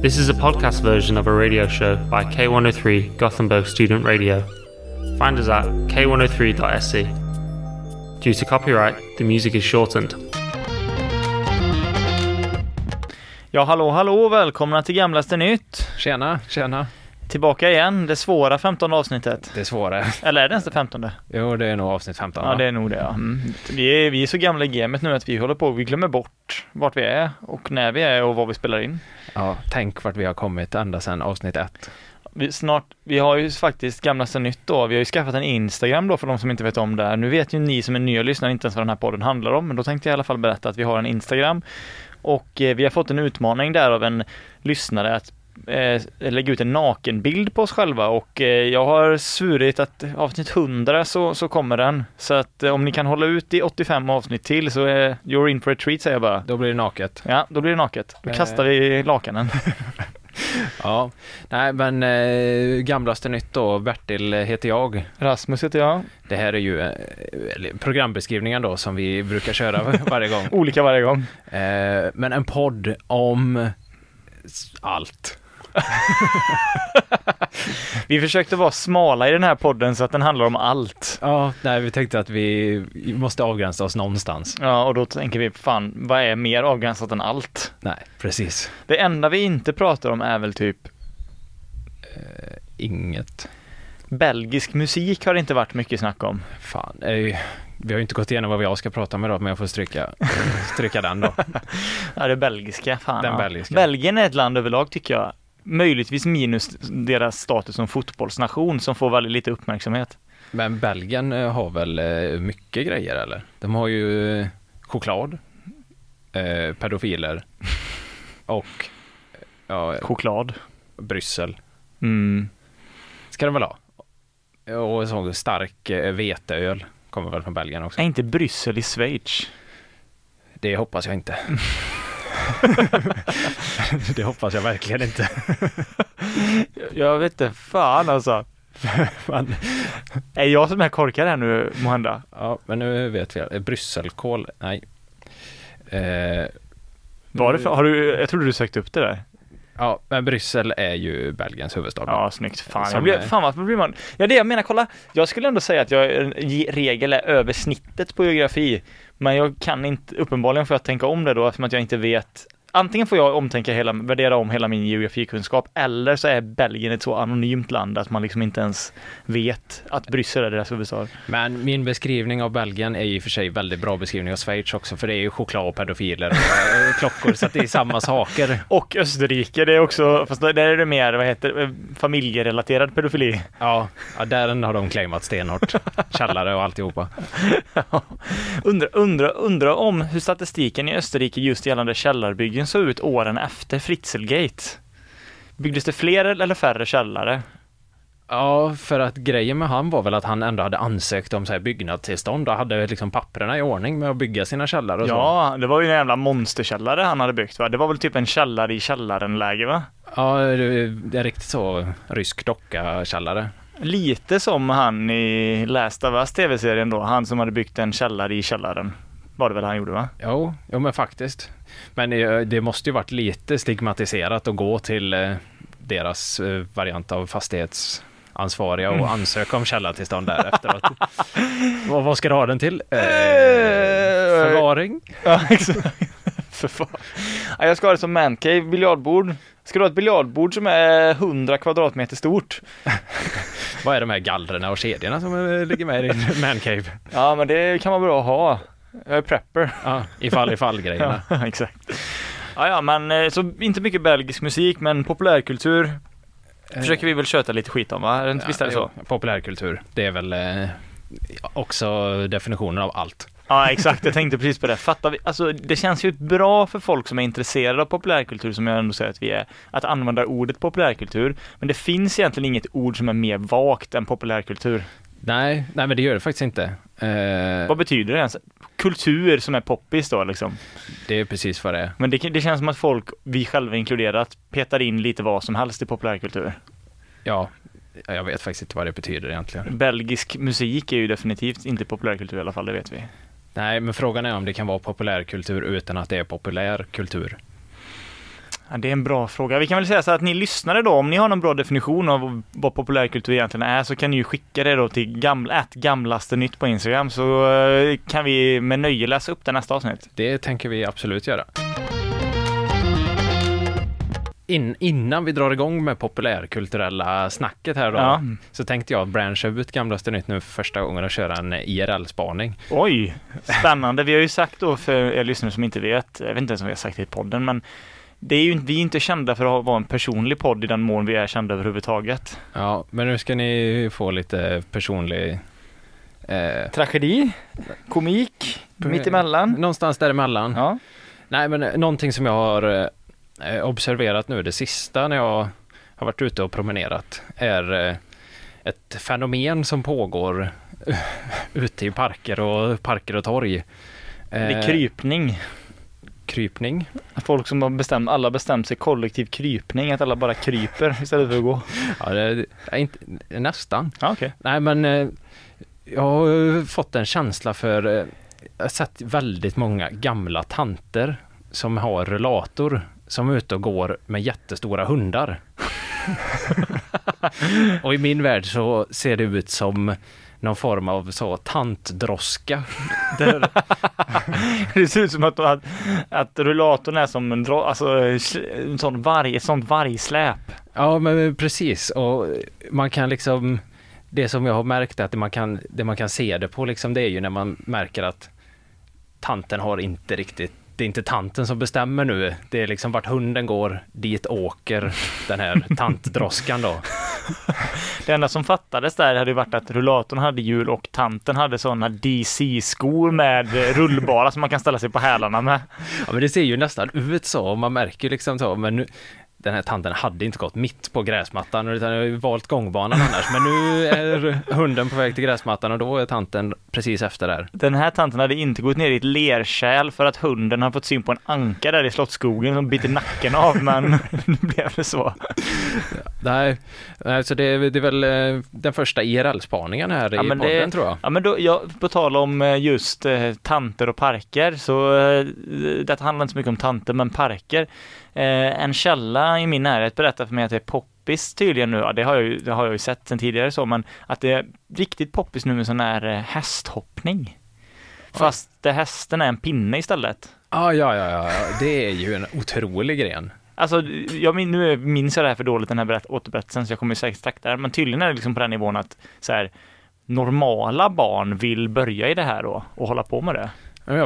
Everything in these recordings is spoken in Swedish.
This is a podcast version of a radio show by K103 Gothenburg Student Radio. Find us at k103.se. Due to copyright, the music is shortened. Ja, hallå, hallå, välkomna till Gamlaste Nytt. Tjena, tjena. Tillbaka igen, det svåra 15 avsnittet. Det svåra. Eller är det ens det 15? Jo, det är nog avsnitt 15 Ja, va? det är nog det ja. Mm. Vi, är, vi är så gamla i gamet nu att vi håller på, vi glömmer bort vart vi är och när vi är och vad vi spelar in. ja, tänk vart vi har kommit ända sedan avsnitt ett. Vi, snart, vi har ju faktiskt Gamlaste Nytt då, vi har ju skaffat en Instagram då för de som inte vet om det här. Nu vet ju ni som är nya lyssnare inte ens vad den här podden handlar om, men då tänkte jag i alla fall berätta att vi har en Instagram och eh, vi har fått en utmaning där av en lyssnare att eh, lägga ut en nakenbild på oss själva och eh, jag har svurit att avsnitt 100 så, så kommer den. Så att eh, om ni kan hålla ut i 85 avsnitt till så är you're in for a treat säger jag bara. Då blir det naket. Ja, då blir det naket. Då Eh. kastar vi lakanen. Ja, nej men eh, gamlaste nytt då, Bertil heter jag. Rasmus heter jag. Det här är ju eh, programbeskrivningen då som vi brukar köra varje gång. Olika varje gång. Eh, men en podd om allt. Vi försökte vara smala i den här podden så att den handlar om allt. Ja, nej vi tänkte att vi måste avgränsa oss någonstans. Ja, och då tänker vi, fan, vad är mer avgränsat än allt? Nej, precis. Det enda vi inte pratar om är väl typ Inget. belgisk musik har det inte varit mycket snack om. Fan, eh, vi har ju inte gått igenom vad jag ska prata om idag, men jag får stryka, stryka den då. Ja, det belgiska, fan. Den ja. belgiska. Belgien är ett land överlag tycker jag. Möjligtvis minus deras status som fotbollsnation som får väldigt lite uppmärksamhet. Men Belgien eh, har väl eh, mycket grejer eller? De har ju eh, choklad, eh, pedofiler och ja, Choklad. Bryssel Mm. ska de väl ha. Och så stark veteöl kommer väl från Belgien också. Är inte Bryssel i Schweiz? Det hoppas jag inte. det hoppas jag verkligen inte. Jag vet inte fan alltså. Men, Är jag som är korkad här nu måhända? ja, men nu vet vi. Eh, Brysselkål, nej. Eh, Var det för, har du, jag trodde du sökte upp det där. Ja, men Bryssel är ju Belgiens huvudstad. Ja, snyggt. Fan, jag blir, fan vad blir man? Ja, det jag menar, kolla. Jag skulle ändå säga att jag i regel är över snittet på geografi. Men jag kan inte, uppenbarligen får jag tänka om det då eftersom att jag inte vet. Antingen får jag omtänka hela, värdera om hela min geografikunskap eller så är Belgien ett så anonymt land att man liksom inte ens vet att Bryssel är deras huvudstad. Men min beskrivning av Belgien är ju i och för sig väldigt bra beskrivning av Schweiz också, för det är ju choklad och pedofiler och eh, klockor, så att det är samma saker. Och Österrike, det är också, fast där är det mer, vad heter familjerelaterad pedofili. Ja, ja där har de claimat stenhårt. Källare och alltihopa. Undra, undra, undra om hur statistiken i Österrike just gällande källarbyggen såg ut åren efter Fritzelgate. Byggdes det fler eller färre källare? Ja, för att grejen med han var väl att han ändå hade ansökt om så här byggnadstillstånd och hade liksom papperna i ordning med att bygga sina källare och så. Ja, det var ju en jävla monsterkällare han hade byggt va? Det var väl typ en källare i källaren-läge va? Ja, det det är riktigt så rysk docka-källare. Lite som han i Last of Us tv-serien då, han som hade byggt en källare i källaren. Var det väl han gjorde va? Jo, jo men faktiskt. Men eh, det måste ju varit lite stigmatiserat att gå till eh, deras eh, variant av fastighetsansvariga och ansöka om källartillstånd där efteråt. vad, vad ska du ha den till? Eh, förvaring? Ja, exakt. Ja, jag ska ha det som mancave, biljardbord. Ska du ha ett biljardbord som är 100 kvadratmeter stort? Vad är de här gallrarna och kedjorna som ligger med i din mancave? Ja, men det kan vara bra att ha. Jag är prepper. Ja, ifall ifall grejerna. Ja, exakt. Ja, ja, men eh, så inte mycket belgisk musik, men populärkultur försöker vi väl köta lite skit om, va? Visst är det så? Eh, Jo, populärkultur, det är väl eh, också definitionen av allt. Ja, exakt. Jag tänkte precis på det. Fattar vi? Alltså, det känns ju bra för folk som är intresserade av populärkultur, som jag ändå säger att vi är, att använda ordet populärkultur. Men det finns egentligen inget ord som är mer vagt än populärkultur. Nej, nej men det gör det faktiskt inte. Eh, Vad betyder det ens? Kultur som är poppis då liksom. det är precis vad det är. Men det, det känns som att folk, vi själva inkluderat, petar in lite vad som helst i populärkultur. Ja, jag vet faktiskt inte vad det betyder egentligen. Belgisk musik är ju definitivt inte populärkultur i alla fall, det vet vi. Nej, men frågan är om det kan vara populärkultur utan att det är populär kultur. Ja, det är en bra fråga. Vi kan väl säga så att ni lyssnare då, om ni har någon bra definition av vad populärkultur egentligen är så kan ni ju skicka det då till gamla, gamlaste nytt på Instagram så eh, kan vi med nöje läsa upp det nästa avsnitt. Det tänker vi absolut göra. In, innan vi drar igång med populärkulturella snacket här då, Ja. så tänkte jag branscha ut Gamlaste Nytt nu för första gången och köra en IRL-spaning. Oj, spännande. Vi har ju sagt då för er lyssnare som inte vet, jag vet inte ens om vi har sagt det i podden, men det är ju, vi är inte kända för att vara en personlig podd i den mån vi är kända överhuvudtaget. Ja, men nu ska ni få lite personlig... Eh, Tragedi, komik, mittemellan. någonstans däremellan. Ja. Nej, men eh, någonting som jag har eh, observerat nu det sista när jag har varit ute och promenerat är eh, ett fenomen som pågår ute i parker och parker och torg. Det är Eh, krypning. Krypning. Folk som har bestämt, alla bestämt sig kollektiv krypning, att alla bara kryper istället för att gå. Ja, det inte, nästan. Ja, okej. Nej, men eh, jag har fått en känsla för, eh, jag har sett väldigt många gamla tanter som har rullator som är ute och går med jättestora hundar. och i min värld så ser det ut som någon form av så tantdroska. Det ser ut som att, att, att rullatorn är som en, dro, alltså, en sån varg, ett sånt vargsläp. ja, men precis. Och man kan liksom, det som jag har märkt är att det man kan, det man kan se det på liksom, det är ju när man märker att tanten har inte riktigt det är inte tanten som bestämmer nu. Det är liksom vart hunden går, dit åker den här tantdroskan då. Det enda som fattades där hade ju varit att rullatorn hade hjul och tanten hade sådana DC-skor med rullbara som man kan ställa sig på hälarna med. Ja men det ser ju nästan ut så man märker liksom så, men nu, den här tanten hade inte gått mitt på gräsmattan utan har ju valt gångbanan annars. Men nu är hunden på väg till gräsmattan och då är tanten precis efter där. Den här tanten hade inte gått ner i ett lerkärl för att hunden har fått syn på en anka där i Slottsskogen som biter nacken av, men nu blev det så. Nej, nej, så det är, det är väl eh, den första IRL-spaningen här Ja, i podden det- tror jag. Ja men då, ja, på tal om eh, just eh, tanter och parker så eh, detta handlar inte så mycket om tanter men parker. Eh, en källa i min närhet berättar för mig att det är poppis tydligen nu, ja, det har jag ju, det har jag ju sett sen tidigare så, men att det är riktigt poppis nu med sån här eh, hästhoppning. Fast det hästen är en pinne istället. Ah, ja, ja, ja, ja, det är ju en otrolig gren. Alltså, jag min, nu minns jag det här för dåligt den här berätt, återberättelsen så jag kommer säkert strax där, men tydligen är det liksom på den nivån att så här, normala barn vill börja i det här då och hålla på med det.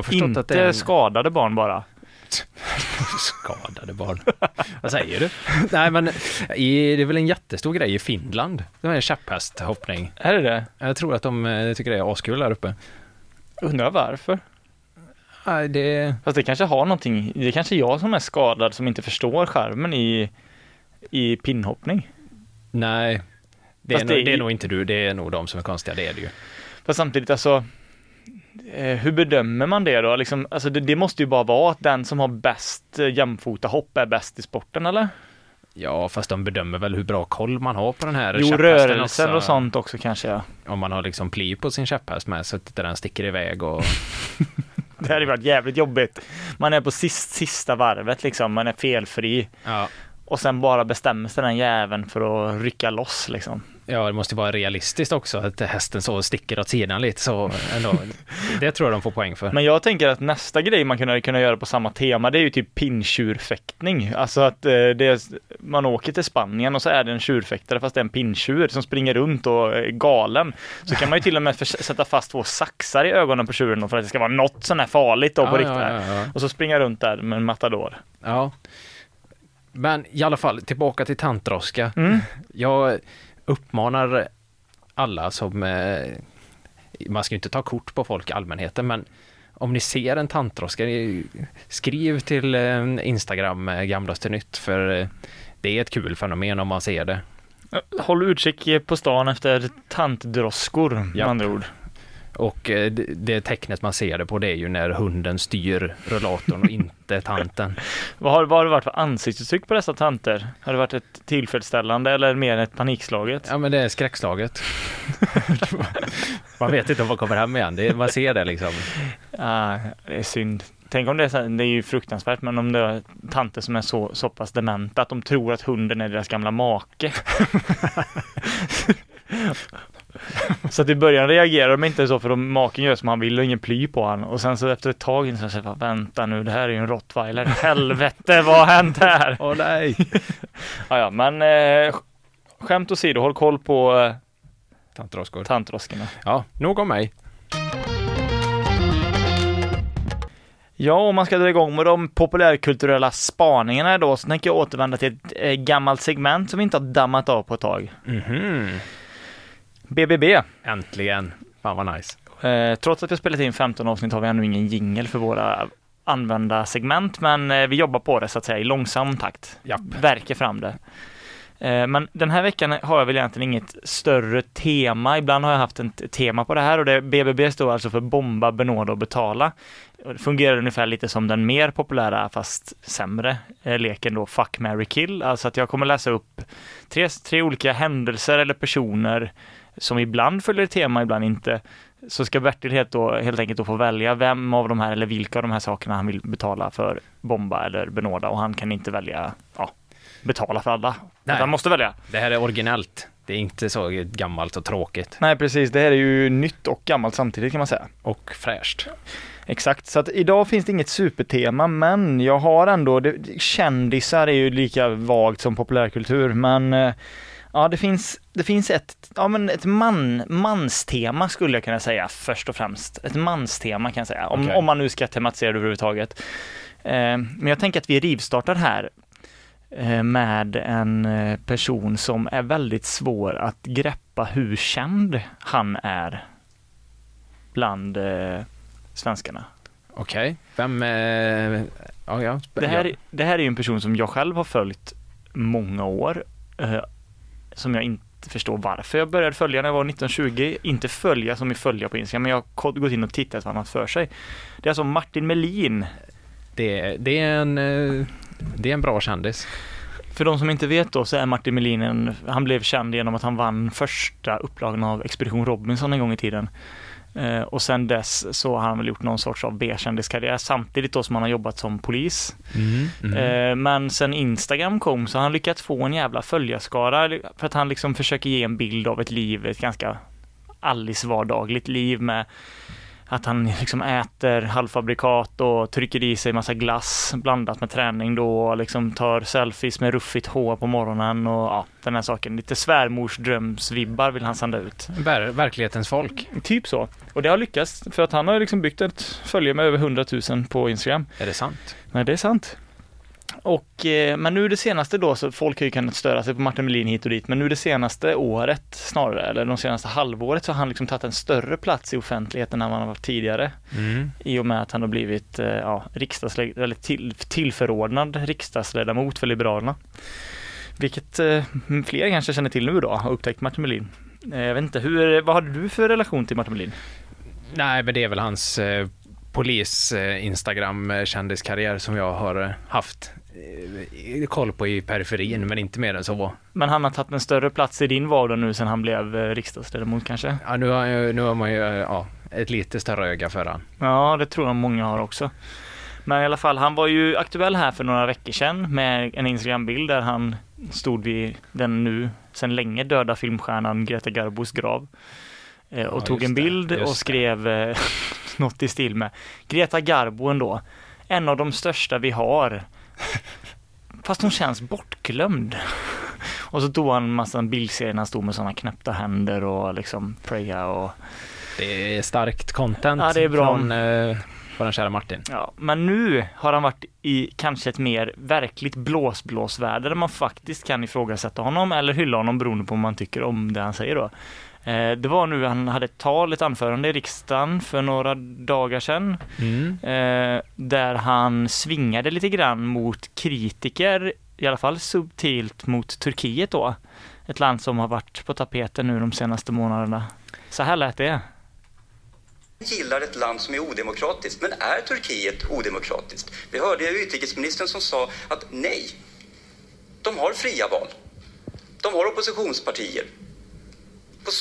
Förstått Inte att det en... skadade barn bara. Skadade barn. Vad säger du? Nej, men i, det är väl en jättestor grej i Finland. Det är en käpphästhoppning. Är det det? Jag tror att de eh, tycker det är askul där uppe. Undrar varför? Nej, det... Fast det kanske har någonting, det är kanske jag som är skadad som inte förstår skärmen i, i pinnhoppning. Nej. Det är, nog, det är är nog inte du, det är nog de som är konstiga, det är det ju. Fast samtidigt alltså, hur bedömer man det då? Liksom, alltså det, det måste ju bara vara att den som har bäst eh, jämfota hopp är bäst i sporten eller? Ja, fast de bedömer väl hur bra koll man har på den här Jo, rörelser också. och sånt också kanske ja. Om man har liksom pli på sin käpphäst med så att inte den sticker iväg och... Det hade varit jävligt jobbigt. Man är på sist, sista varvet liksom, man är felfri. Ja. Och sen bara bestämmer sig den jäveln för att rycka loss liksom. Ja, det måste vara realistiskt också att hästen så sticker åt sidan lite så ändå. Det tror jag de får poäng för. Men jag tänker att nästa grej man kunde kunna göra på samma tema, det är ju typ pinntjurfäktning. Alltså att eh, är, man åker till Spanien och så är det en tjurfäktare fast det är en pinntjur som springer runt och är galen. Så kan man ju till och med sätta fast två saxar i ögonen på tjuren för att det ska vara något sån här farligt då på Ja, riktigt. ja, ja. Och så springa runt där med en matador. Ja. Men i alla fall, tillbaka till tantdroska. Mm. Jag uppmanar alla som... Eh, man ska ju inte ta kort på folk i allmänheten, men om ni ser en tantdroska, eh, skriv till eh, Instagram eh, Gamlaste Nytt, för det är ett kul fenomen om man ser det. Håll utkik på stan efter tantdroskor med andra ord. Och eh, det, tecknet man ser det på, det är ju när hunden styr rullatorn och inte tanten. Vad har, vad har det varit för ansiktsuttryck på dessa tanter? Har det varit ett tillfredsställande eller mer ett panikslaget? Ja, men det är skräckslaget. man vet inte om man kommer hem igen, det, man ser det liksom. Ah, det är synd. tänk om det är så det är ju fruktansvärt, men om det är tanter som är så, så pass dementa att de tror att hunden är deras gamla make. så att i början reagerar de inte så för de, maken gör som han vill och ingen ply på han och sen så efter ett tag så säger vänta nu, det här är ju en rottweiler. Helvete, vad har hänt här? Åh nej! ja, ja, men eh, skämt åsido, håll koll på eh, Tantroskor. tantroskorna. Ja, nog om mig. Ja, om man ska dra igång med de populärkulturella spaningarna då så tänker jag återvända till ett eh, gammalt segment som vi inte har dammat av på ett tag. Mhm. BBB. Äntligen. Fan vad nice. Eh, trots att vi har spelat in 15 avsnitt har vi ännu ingen jingel för våra använda segment, men eh, vi jobbar på det så att säga i långsam takt. Japp. Verkar fram det. Eh, Men den här veckan har jag väl egentligen inget större tema. Ibland har jag haft ett tema på det här och det BBB står alltså för bomba, benåda och betala. Det fungerar ungefär lite som den mer populära fast sämre eh, leken då Fuck, marry, kill. Alltså att jag kommer läsa upp tre, tre olika händelser eller personer som ibland följer ett tema, ibland inte. Så ska Bertil helt, då, helt enkelt då få välja vem av de här eller vilka av de här sakerna han vill betala för bomba eller benåda och han kan inte välja, ja, betala för alla. Nej. Han måste välja. Det här är originellt. Det är inte så gammalt och tråkigt. Nej, precis. Det här är ju nytt och gammalt samtidigt kan man säga. Och fräscht. Exakt, så att idag finns det inget supertema, men jag har ändå, det, kändisar är ju lika vagt som populärkultur, men eh, ja, det finns, det finns ett, ja men ett man, manstema skulle jag kunna säga först och främst. Ett manstema kan jag säga, om, Okej. om man nu ska tematisera det överhuvudtaget. Eh, men jag tänker att vi rivstartar här eh, med en eh, person som är väldigt svår att greppa hur känd han är bland eh, svenskarna. Okej. Vem... Eh, ja, ja. Det här, det här är ju en person som jag själv har följt många år, eh, som jag inte förstår varför jag började följa när jag var 1920. Inte följa som i följa på Instagram, men jag har gått in och tittat vad han har för sig. Det är alltså Martin Melin. Det, det, är en, eh, det är en bra kändis. För de som inte vet då så är Martin Melin en, han blev känd genom att han vann första upplagan av Expedition Robinson en gång i tiden. Eh, och sen dess så har han väl gjort någon sorts av B-kändiskarriär samtidigt då som han har jobbat som polis. Mm. Eh, Men sen Instagram kom så har han lyckats få en jävla följarskara för att han liksom försöker ge en bild av ett liv, ett ganska allis vardagligt liv med att han liksom äter halvfabrikat och trycker i sig massa glass blandat med träning då och liksom tar selfies med ruffigt hår på morgonen och ja, den här saken. Lite svärmorsdrömsvibbar vill han sända ut. Ver, verklighetens folk. Typ så. Och det har lyckats för att han har liksom byggt ett följe med över 100 000 på Instagram. Är det sant? Nej, det är sant. Och, eh, men nu det senaste då, så folk har ju kunnat störa sig på Martin Melin hit och dit, men nu det senaste året snarare, eller de senaste halvåret, så har han liksom tagit en större plats i offentligheten än vad han har varit tidigare. Mm. I och med att han har blivit eh, ja, riksdagsled- eller till, tillförordnad riksdagsledamot för Liberalerna. Vilket eh, fler kanske känner till nu då, har upptäckt Martin Melin. Eh, jag vet inte, hur, vad hade du för relation till Martin Melin? Nej, men det är väl hans eh, polis-instagram-kändiskarriär som jag har haft koll på i periferin, men inte mer än så. Men han har tagit en större plats i din vardag nu sen han blev eh, riksdagsledamot kanske? Ja, nu, har, jag- nu har man ju eh, ja, ett lite större öga för han. Ja, det tror jag många har också. Men i alla fall, han var ju aktuell här för några veckor sedan med en Instagram-bild där han stod vid den nu sedan länge döda filmstjärnan Greta Garbos grav. Eh, och Ja, tog en det, bild just och det. skrev eh, något i stil med Greta Garbo ändå, en av de största vi har. Fast hon känns bortglömd. Och så tog han massa bildserier när han stod med sådana knäppta händer och liksom praya och Det är starkt content Ja, det är bra. från eh, vår kära Martin. Ja, men nu har han varit i kanske ett mer verkligt blåsblåsväder där man faktiskt kan ifrågasätta honom eller hylla honom beroende på vad man tycker om det han säger då. Eh, Det var nu han hade ett tal, ett anförande i riksdagen för några dagar sedan Mm. eh, där han svingade lite grann mot kritiker, i alla fall subtilt mot Turkiet då. Ett land som har varit på tapeten nu de senaste månaderna. Så här lät det. gillar ett land som är odemokratiskt. Men är Turkiet odemokratiskt? Vi hörde utrikesministern som sa att nej, de har fria val. De har oppositionspartier.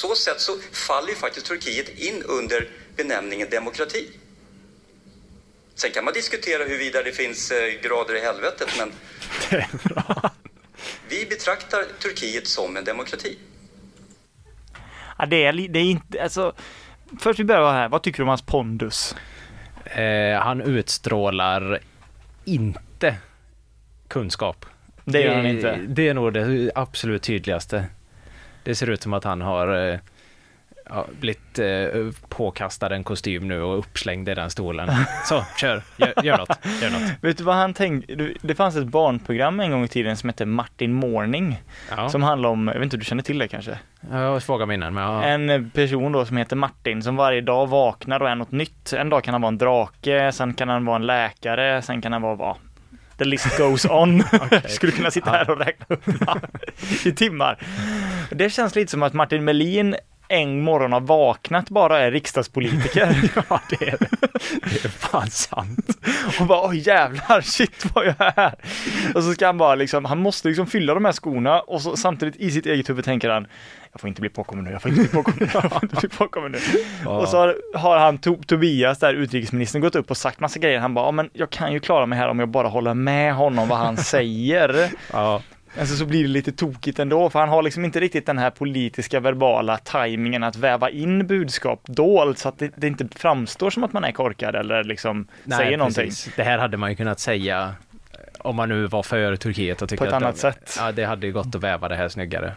Så sätt så faller ju faktiskt Turkiet in under benämningen demokrati. Sen kan man diskutera huruvida det finns eh, grader i helvetet, men vi betraktar Turkiet som en demokrati. Ja, det är, det är inte, alltså. Först vi börjar här, vad tycker du om hans pondus? Eh, han utstrålar inte kunskap. Det gör han inte. Det är nog det absolut tydligaste. Det ser ut som att han har eh, ja, blivit eh, påkastad en kostym nu och uppslängd i den stolen. Så, kör, gör, gör något, gör något. Vet du vad han tänkte? Det fanns ett barnprogram en gång i tiden som hette Martin Morning. Ja, Som handlar om, jag vet inte du känner till det kanske? jag har svaga minnen, men ja. En person då som heter Martin som varje dag vaknar och är något nytt. En dag kan han vara en drake, sen kan han vara en läkare, sen kan han vara vad? The list goes on. Skulle kunna sitta här och räkna upp i timmar. Det känns lite som att Martin Melin en morgon har vaknat bara är riksdagspolitiker. ja, det är det. Det är fan sant. Och bara oj jävlar, shit vad jag är här. Och så ska han bara liksom, han måste liksom fylla de här skorna och så samtidigt i sitt eget huvud tänker han jag får inte bli påkommen nu, jag får inte bli påkommen nu, jag får inte bli påkommen nu. Och så har, har han to, Tobias, där utrikesministern, gått upp och sagt massa grejer. Han bara, men jag kan ju klara mig här om jag bara håller med honom vad han säger. Ja, Alltså så blir det lite tokigt ändå, för han har liksom inte riktigt den här politiska verbala tajmingen att väva in budskap dolt så att det, det inte framstår som att man är korkad eller liksom säger någonting. precis. Det här hade man ju kunnat säga eh, om man nu var för Turkiet och tyckte På ett att annat sätt. Ja, det hade gått att väva det här snyggare.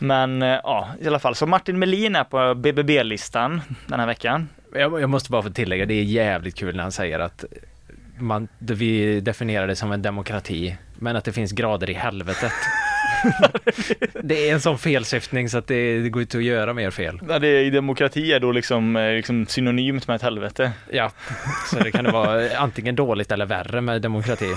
Men eh, ja, i alla fall. Så Martin Melin är på BBB-listan den här veckan. Jag, jag måste bara få tillägga, det är jävligt kul när han säger att man, vi definierar det som en demokrati, men att det finns grader i helvetet. det är en sån felsyftning så att det, det går inte att göra mer fel. Ja, det, i demokrati är då liksom, eh, liksom synonymt med ett helvete. Ja, så det kan vara antingen dåligt eller värre med demokrati.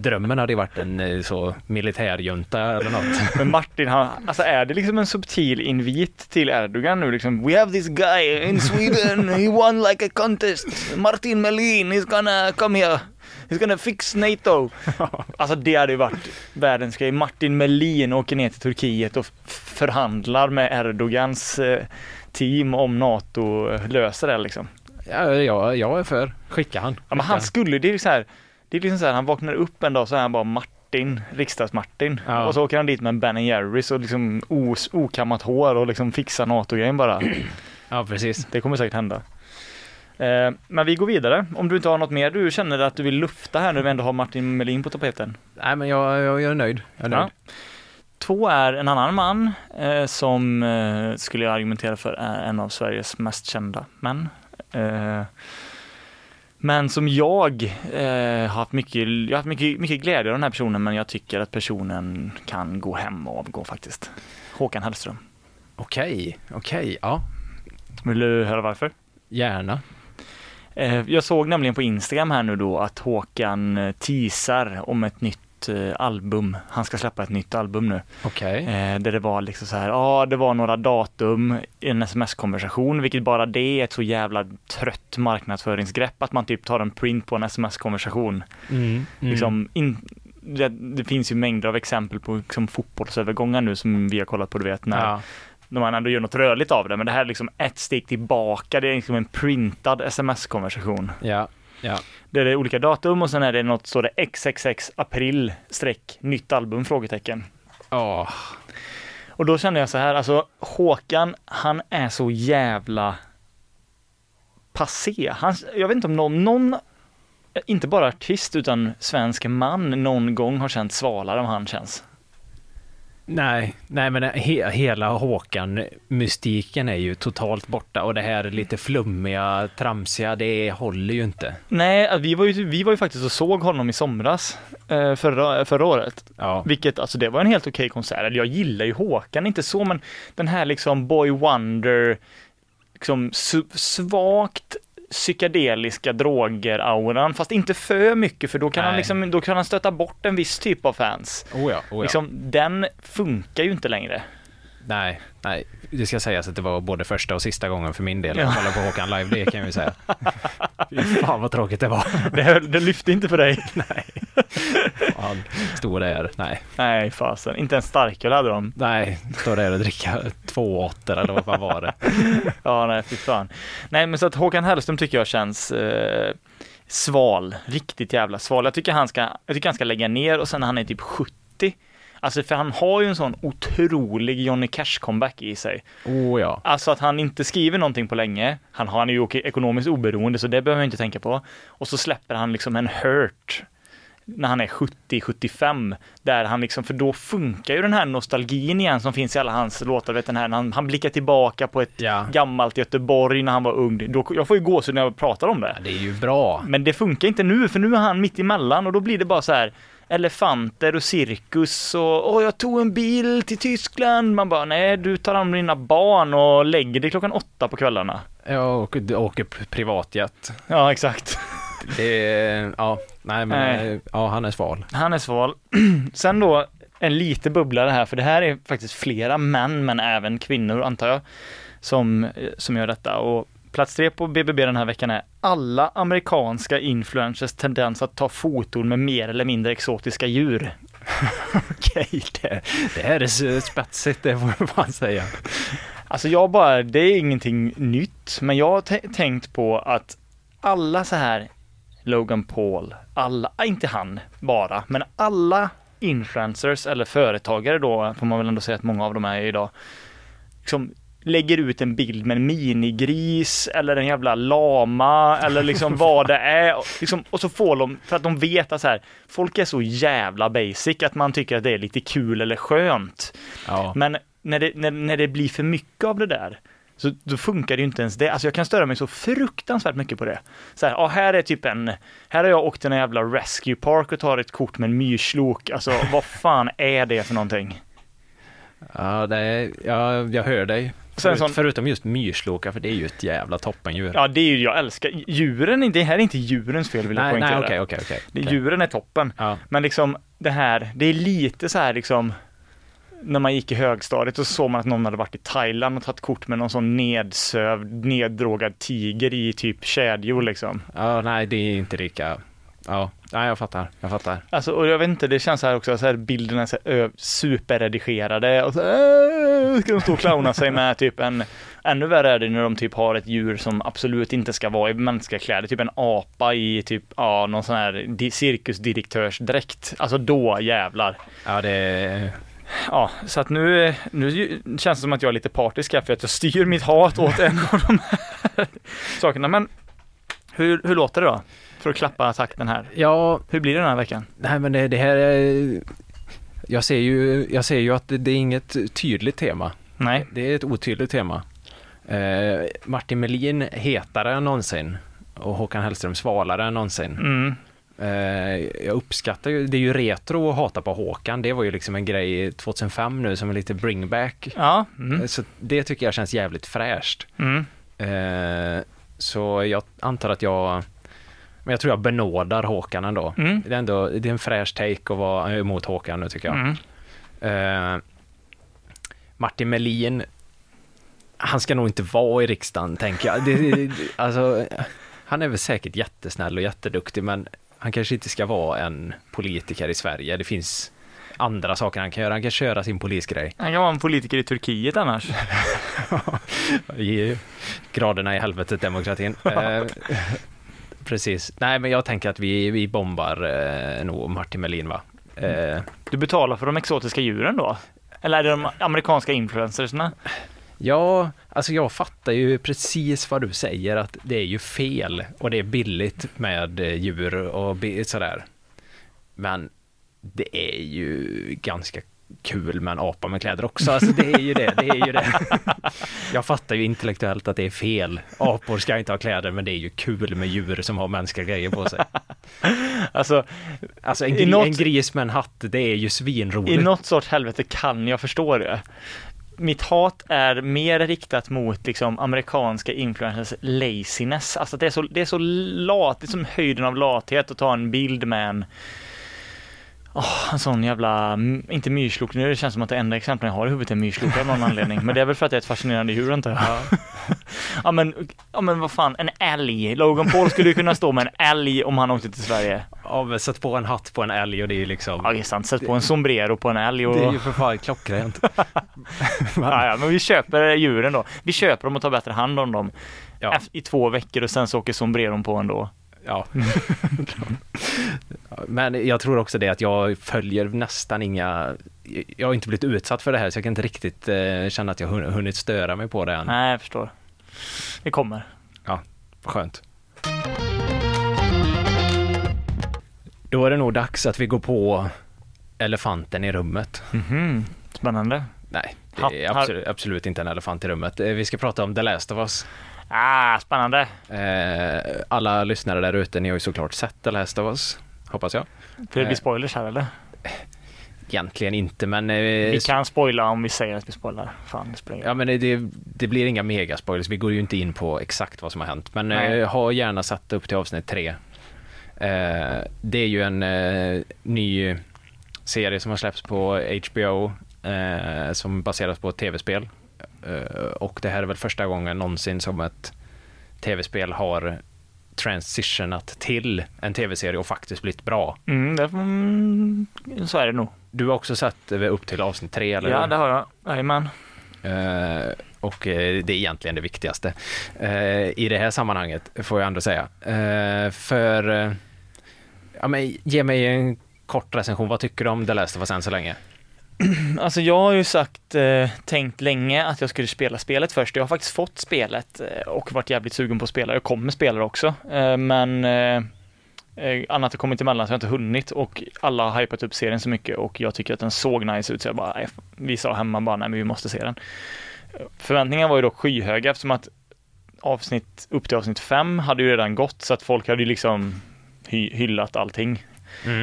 Drömmen hade ju varit en eh, så militärjunta eller något. Men Martin, han, alltså är det liksom en subtil invit till Erdogan nu liksom? We have this guy in Sweden, he won like a contest. Martin Melin, he's gonna come here. He's gonna fix NATO. Alltså det hade ju varit världens grej. Martin Melin åker ner till Turkiet och förhandlar med Erdogans eh, team om NATO löser det liksom. Ja, ja, jag är för. Skicka han. Ja, men han skulle, det är så här, det är liksom så här, han vaknar upp en dag så är han bara Martin, riksdags-Martin. Ja. Och så åker han dit med en Ben Jerrys och liksom os, okammat hår och liksom fixar NATO-grejen bara. Ja, precis. Det kommer säkert hända. Eh, men vi går vidare. Om du inte har något mer du känner att du vill lufta här nu vi ändå har Martin Melin på tapeten. Nej, men jag, jag, jag är nöjd. Jag är nöjd. Ja. Två är en annan man eh, som eh, skulle jag argumentera för är en av Sveriges mest kända män. Men som jag eh, har haft mycket, jag har haft mycket, mycket glädje av den här personen men jag tycker att personen kan gå hem och avgå faktiskt. Håkan Hellström. Okej, okej, ja. Vill du höra varför? Gärna. Eh, jag såg nämligen på Instagram här nu då att Håkan eh, teasar om ett nytt eh, album. Han ska släppa ett nytt album nu. Okej. Eh, där det var liksom så här, ja det var några datum i en sms-konversation, vilket bara det är ett så jävla trött marknadsföringsgrepp att man typ tar en print på en sms-konversation. Mm, mm. Liksom in, det, det finns ju mängder av exempel på liksom, fotbollsövergångar nu som vi har kollat på, du vet, när, Ja, när man ändå gör något rörligt av det, men det här är liksom ett steg tillbaka, det är liksom en printad sms-konversation. ja, ja. Där det är olika datum och sen är det något, står det XXX april streck nytt album? frågetecken. Åh, Och då kände jag så här, alltså Håkan, han är så jävla passé. Han, jag vet inte om någon, någon, inte bara artist utan svensk man någon gång har känt svalare än han känns. Nej, nej men he, hela Håkan-mystiken är ju totalt borta och det här lite flummiga, tramsiga, det håller ju inte. Nej, vi var ju, vi var ju faktiskt och såg honom i somras eh, förra, förra året. Ja, Vilket, alltså det var en helt okej konsert. Eller Jag gillar ju Håkan, inte så, men den här liksom Boy Wonder, liksom svagt psykedeliska droger-auran, fast inte för mycket för då kan han liksom, då kan han stöta bort en viss typ av fans. oh ja, oh ja. Liksom, den funkar ju inte längre. Nej, nej, det ska sägas att det var både första och sista gången för min del Ja. att kolla på Håkan live, det kan jag ju säga. Fy fan vad tråkigt det var. Det, det lyfte inte för dig. Han stod där, nej, Nej fasen, inte en starköl hade de. nej, stod där och dricka två åttor eller vad fan var det? Ja, nej fy fan. Nej men så att Håkan Hellström tycker jag känns eh, sval, riktigt jävla sval. Jag tycker han ska, jag tycker han ska lägga ner och sen när han är typ 70 Alltså för han har ju en sån otrolig Johnny Cash comeback i sig. Oh ja. Alltså att han inte skriver någonting på länge. Han, har, han är ju ekonomiskt oberoende så det behöver man inte tänka på. Och så släpper han liksom en hurt när han är 70-75. Där han liksom, för då funkar ju den här nostalgin igen som finns i alla hans låtar. Vet den här, han, han blickar tillbaka på ett Ja. gammalt Göteborg när han var ung. Då, jag får ju gåshud när jag pratar om det. Det är ju bra. Men det funkar inte nu, för nu är han mitt emellan och då blir det bara så här elefanter och cirkus och åh, jag tog en bil till Tyskland. Man bara, nej, du tar hand om dina barn och lägger dig klockan åtta på kvällarna. Jag åker, åker p- privatjet. Ja, exakt. Det är, ja, nej men, Nej. eh, ja han är sval. Han är sval. Sen då, en lite bubblare här, för det här är faktiskt flera män, men även kvinnor antar jag, som, eh, som gör detta. Och plats tre på BBB den här veckan är alla amerikanska influencers tendens att ta foton med mer eller mindre exotiska djur. Okej, det, det här är spetsigt, det får man fan säga. Alltså jag bara, det är ingenting nytt, men jag har tänkt på att alla så här Logan Paul, alla, ah, inte han bara, men alla influencers eller företagare då, får man väl ändå säga att många av dem är idag, liksom lägger ut en bild med en minigris eller en jävla lama eller liksom vad det är. Och Liksom, och så får de, för att de vet att så här, folk är så jävla basic att man tycker att det är lite kul eller skönt. Ja. Men när det, när, när det blir för mycket av det där, så då funkar det ju inte ens det. Alltså jag kan störa mig så fruktansvärt mycket på det. Så här, ja, här är typ en, här har jag åkt till en jävla rescue park och tar ett kort med en myrslok. Alltså vad fan är det för någonting? Ja, det är, ja, jag hör dig. Förut, sån- förutom just myrslokar, för det är ju ett jävla toppendjur. Ja, det är ju, jag älskar, djuren, det här är inte djurens fel vill jag poängtera. nej, okej, okej, okej. Det- okej. Djuren är toppen. Ja. Men liksom det här, det är lite så här liksom när man gick i högstadiet så såg man att någon hade varit i Thailand och tagit kort med någon sån nedsövd, neddrogad tiger i typ kedjor liksom. ja, nej, det är inte lika... Ja, nej, jag fattar, jag fattar. Alltså, och jag vet inte, det känns så här också, så här bilderna är så här, superredigerade och så här, ska de stå och clowna sig med typ en, ännu värre är det när de typ har ett djur som absolut inte ska vara i mänskliga kläder, typ en apa i typ, ja, någon sån här di- cirkusdirektörsdräkt. Alltså då jävlar. Ja, det... Ja, så att nu, nu känns det som att jag är lite partisk här för att jag styr mitt hat åt en av de här sakerna. Men hur, hur låter det då? För att klappa takten här. Ja, Hur blir det den här veckan? nej men det, det här är... Jag ser ju, jag ser ju att det, det är inget tydligt tema. Nej. Det är ett otydligt tema. Eh, Martin Melin hetare än någonsin och Håkan Hellström svalare än någonsin. Mm. Eh, jag uppskattar ju, det är ju retro att hata på Håkan. Det var ju liksom en grej 2005 nu som är lite bringback. Ja. Mm. Så det tycker jag känns jävligt fräscht. Mm. Eh, så jag antar att jag, men jag tror jag benådar Håkan ändå. Mm. Det är ändå, det är en fräsch take att vara emot Håkan nu tycker jag. Mm. Eh, Martin Melin, han ska nog inte vara i riksdagen tänker jag. Det, det, alltså, han är väl säkert jättesnäll och jätteduktig men han kanske inte ska vara en politiker i Sverige. Det finns andra saker han kan göra. Han kan köra sin polisgrej. Han kan vara en politiker i Turkiet annars. Graderna i helvetet demokratin. Precis. Nej men jag tänker att vi, vi bombar eh, nog Martin Melin va. Eh, Du betalar för de exotiska djuren då? Eller är det de amerikanska influencersna? Ja, alltså jag fattar ju precis vad du säger att det är ju fel och det är billigt med eh, djur och bi- sådär. Men det är ju ganska kul med en apa med kläder också. Alltså det är ju det, det är ju det. Jag fattar ju intellektuellt att det är fel. Apor ska inte ha kläder, men det är ju kul med djur som har mänskliga grejer på sig. Alltså, Alltså en, I gri- något- en gris med en hatt, det är ju i svinroligt. något sorts helvete kan jag förstå det. Mitt hat är mer riktat mot liksom amerikanska influencers laziness. Alltså det är så, det är så lat, det är som höjden av lathet att ta en bild med en Åh, en sån jävla, inte myrslok, nu det känns som att det enda exemplet jag har i huvudet är myrslok av någon anledning. Men det är väl för att det är ett fascinerande djur antar jag. Ja men, ja men vad fan, en älg. Logan Paul skulle ju kunna stå med en älg om han åkte till Sverige. Ja, men sätt på en hatt på en älg och det är ju liksom... Ja, det är sant. Sätt på en sombrero på en älg och... Det är ju för fan klockrent. ja, ja, men vi köper djuren då. Vi köper dem och tar bättre hand om dem Ja. I två veckor och sen så åker sombreron på ändå. Ja. Men jag tror också det att jag följer nästan inga, jag har inte blivit utsatt för det här så jag kan inte riktigt eh, känna att jag hun- hunnit störa mig på det än. Nej, jag förstår. Det kommer. Skönt. Då är det nog dags att vi går på elefanten i rummet. Mhm. Spännande. Nej, det är absolut, absolut inte en elefant i rummet. Eh, Vi ska prata om The Last of Us. Ah, spännande. Eh, alla lyssnare där ute, ni har ju såklart sett The Last of Us, hoppas jag. För det blir Eh. spoilers här eller? Egentligen inte, men... Eh, Vi kan spoila om vi säger att vi spoilar. Fan, det Ja men det, det, blir inga megaspoilers, vi går ju inte in på exakt vad som har hänt. Men eh, ha gärna satt upp till avsnitt tre. Eh, det är ju en ny serie som har släppts på HBO som baseras på ett tv-spel. Eh, och det här är väl första gången någonsin som ett tv-spel har transitionat till en tv-serie och faktiskt blivit bra. Mm, det, mm, så är det nog. Du har också sett upp till avsnitt tre, eller Ja, det har jag. Jajamän. Eh, och eh, det är egentligen det viktigaste i det här sammanhanget, får jag ändå säga. För, ja men ge mig en kort recension, vad tycker du om The Last of Us än så länge? Alltså jag har ju sagt, eh, tänkt länge att jag skulle spela spelet först. Jag har faktiskt fått spelet eh, och varit jävligt sugen på att spela. Jag kommer spela det också. Eh, men eh, eh, annat har kommit emellan så jag har inte hunnit och alla har hypat upp serien så mycket och jag tycker att den såg nice ut så jag bara, nej, vi sa hemma bara, nej men vi måste se den. Eh, förväntningarna var ju dock skyhöga eftersom att avsnitt, upp till avsnitt fem hade ju redan gått så att folk hade ju liksom hy- hyllat allting.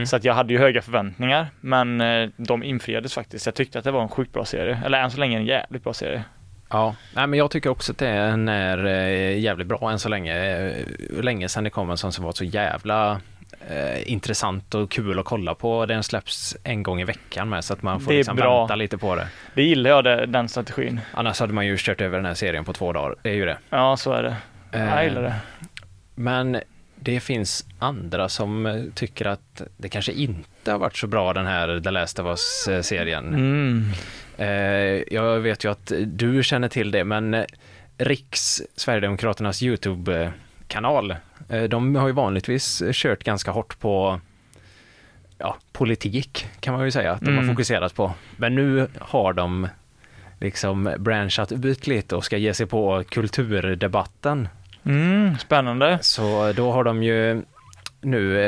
Så att jag hade ju höga förväntningar, men eh, de infriades faktiskt. Jag tyckte att det var en sjukt bra serie, eller än så länge en jävligt bra serie. Ja, nej, men jag tycker också att den är eh, jävligt bra än så länge. Eh, länge sedan det kom en sån som var så jävla eh, intressant och kul att kolla på. Den släpps en gång i veckan med så att man får liksom bra. vänta lite på det. Det gillar jag, det, den strategin. Annars hade man ju kört över den här serien på två dagar. Det är ju det. Ja, så är det. Eh, Jag gillar det. Men det finns andra som eh, tycker att det kanske inte har varit så bra den här The Last of Us-serien. Mm. Eh, jag vet ju att du känner till det, men eh, Riks, Sverigedemokraternas YouTube-kanal, eh, de har ju vanligtvis kört ganska hårt på ja, politik, kan man ju säga, att de har Mm. fokuserat på. Men nu har de liksom branchat ut lite och ska ge sig på kulturdebatten. Mm, spännande. Så då har de ju nu,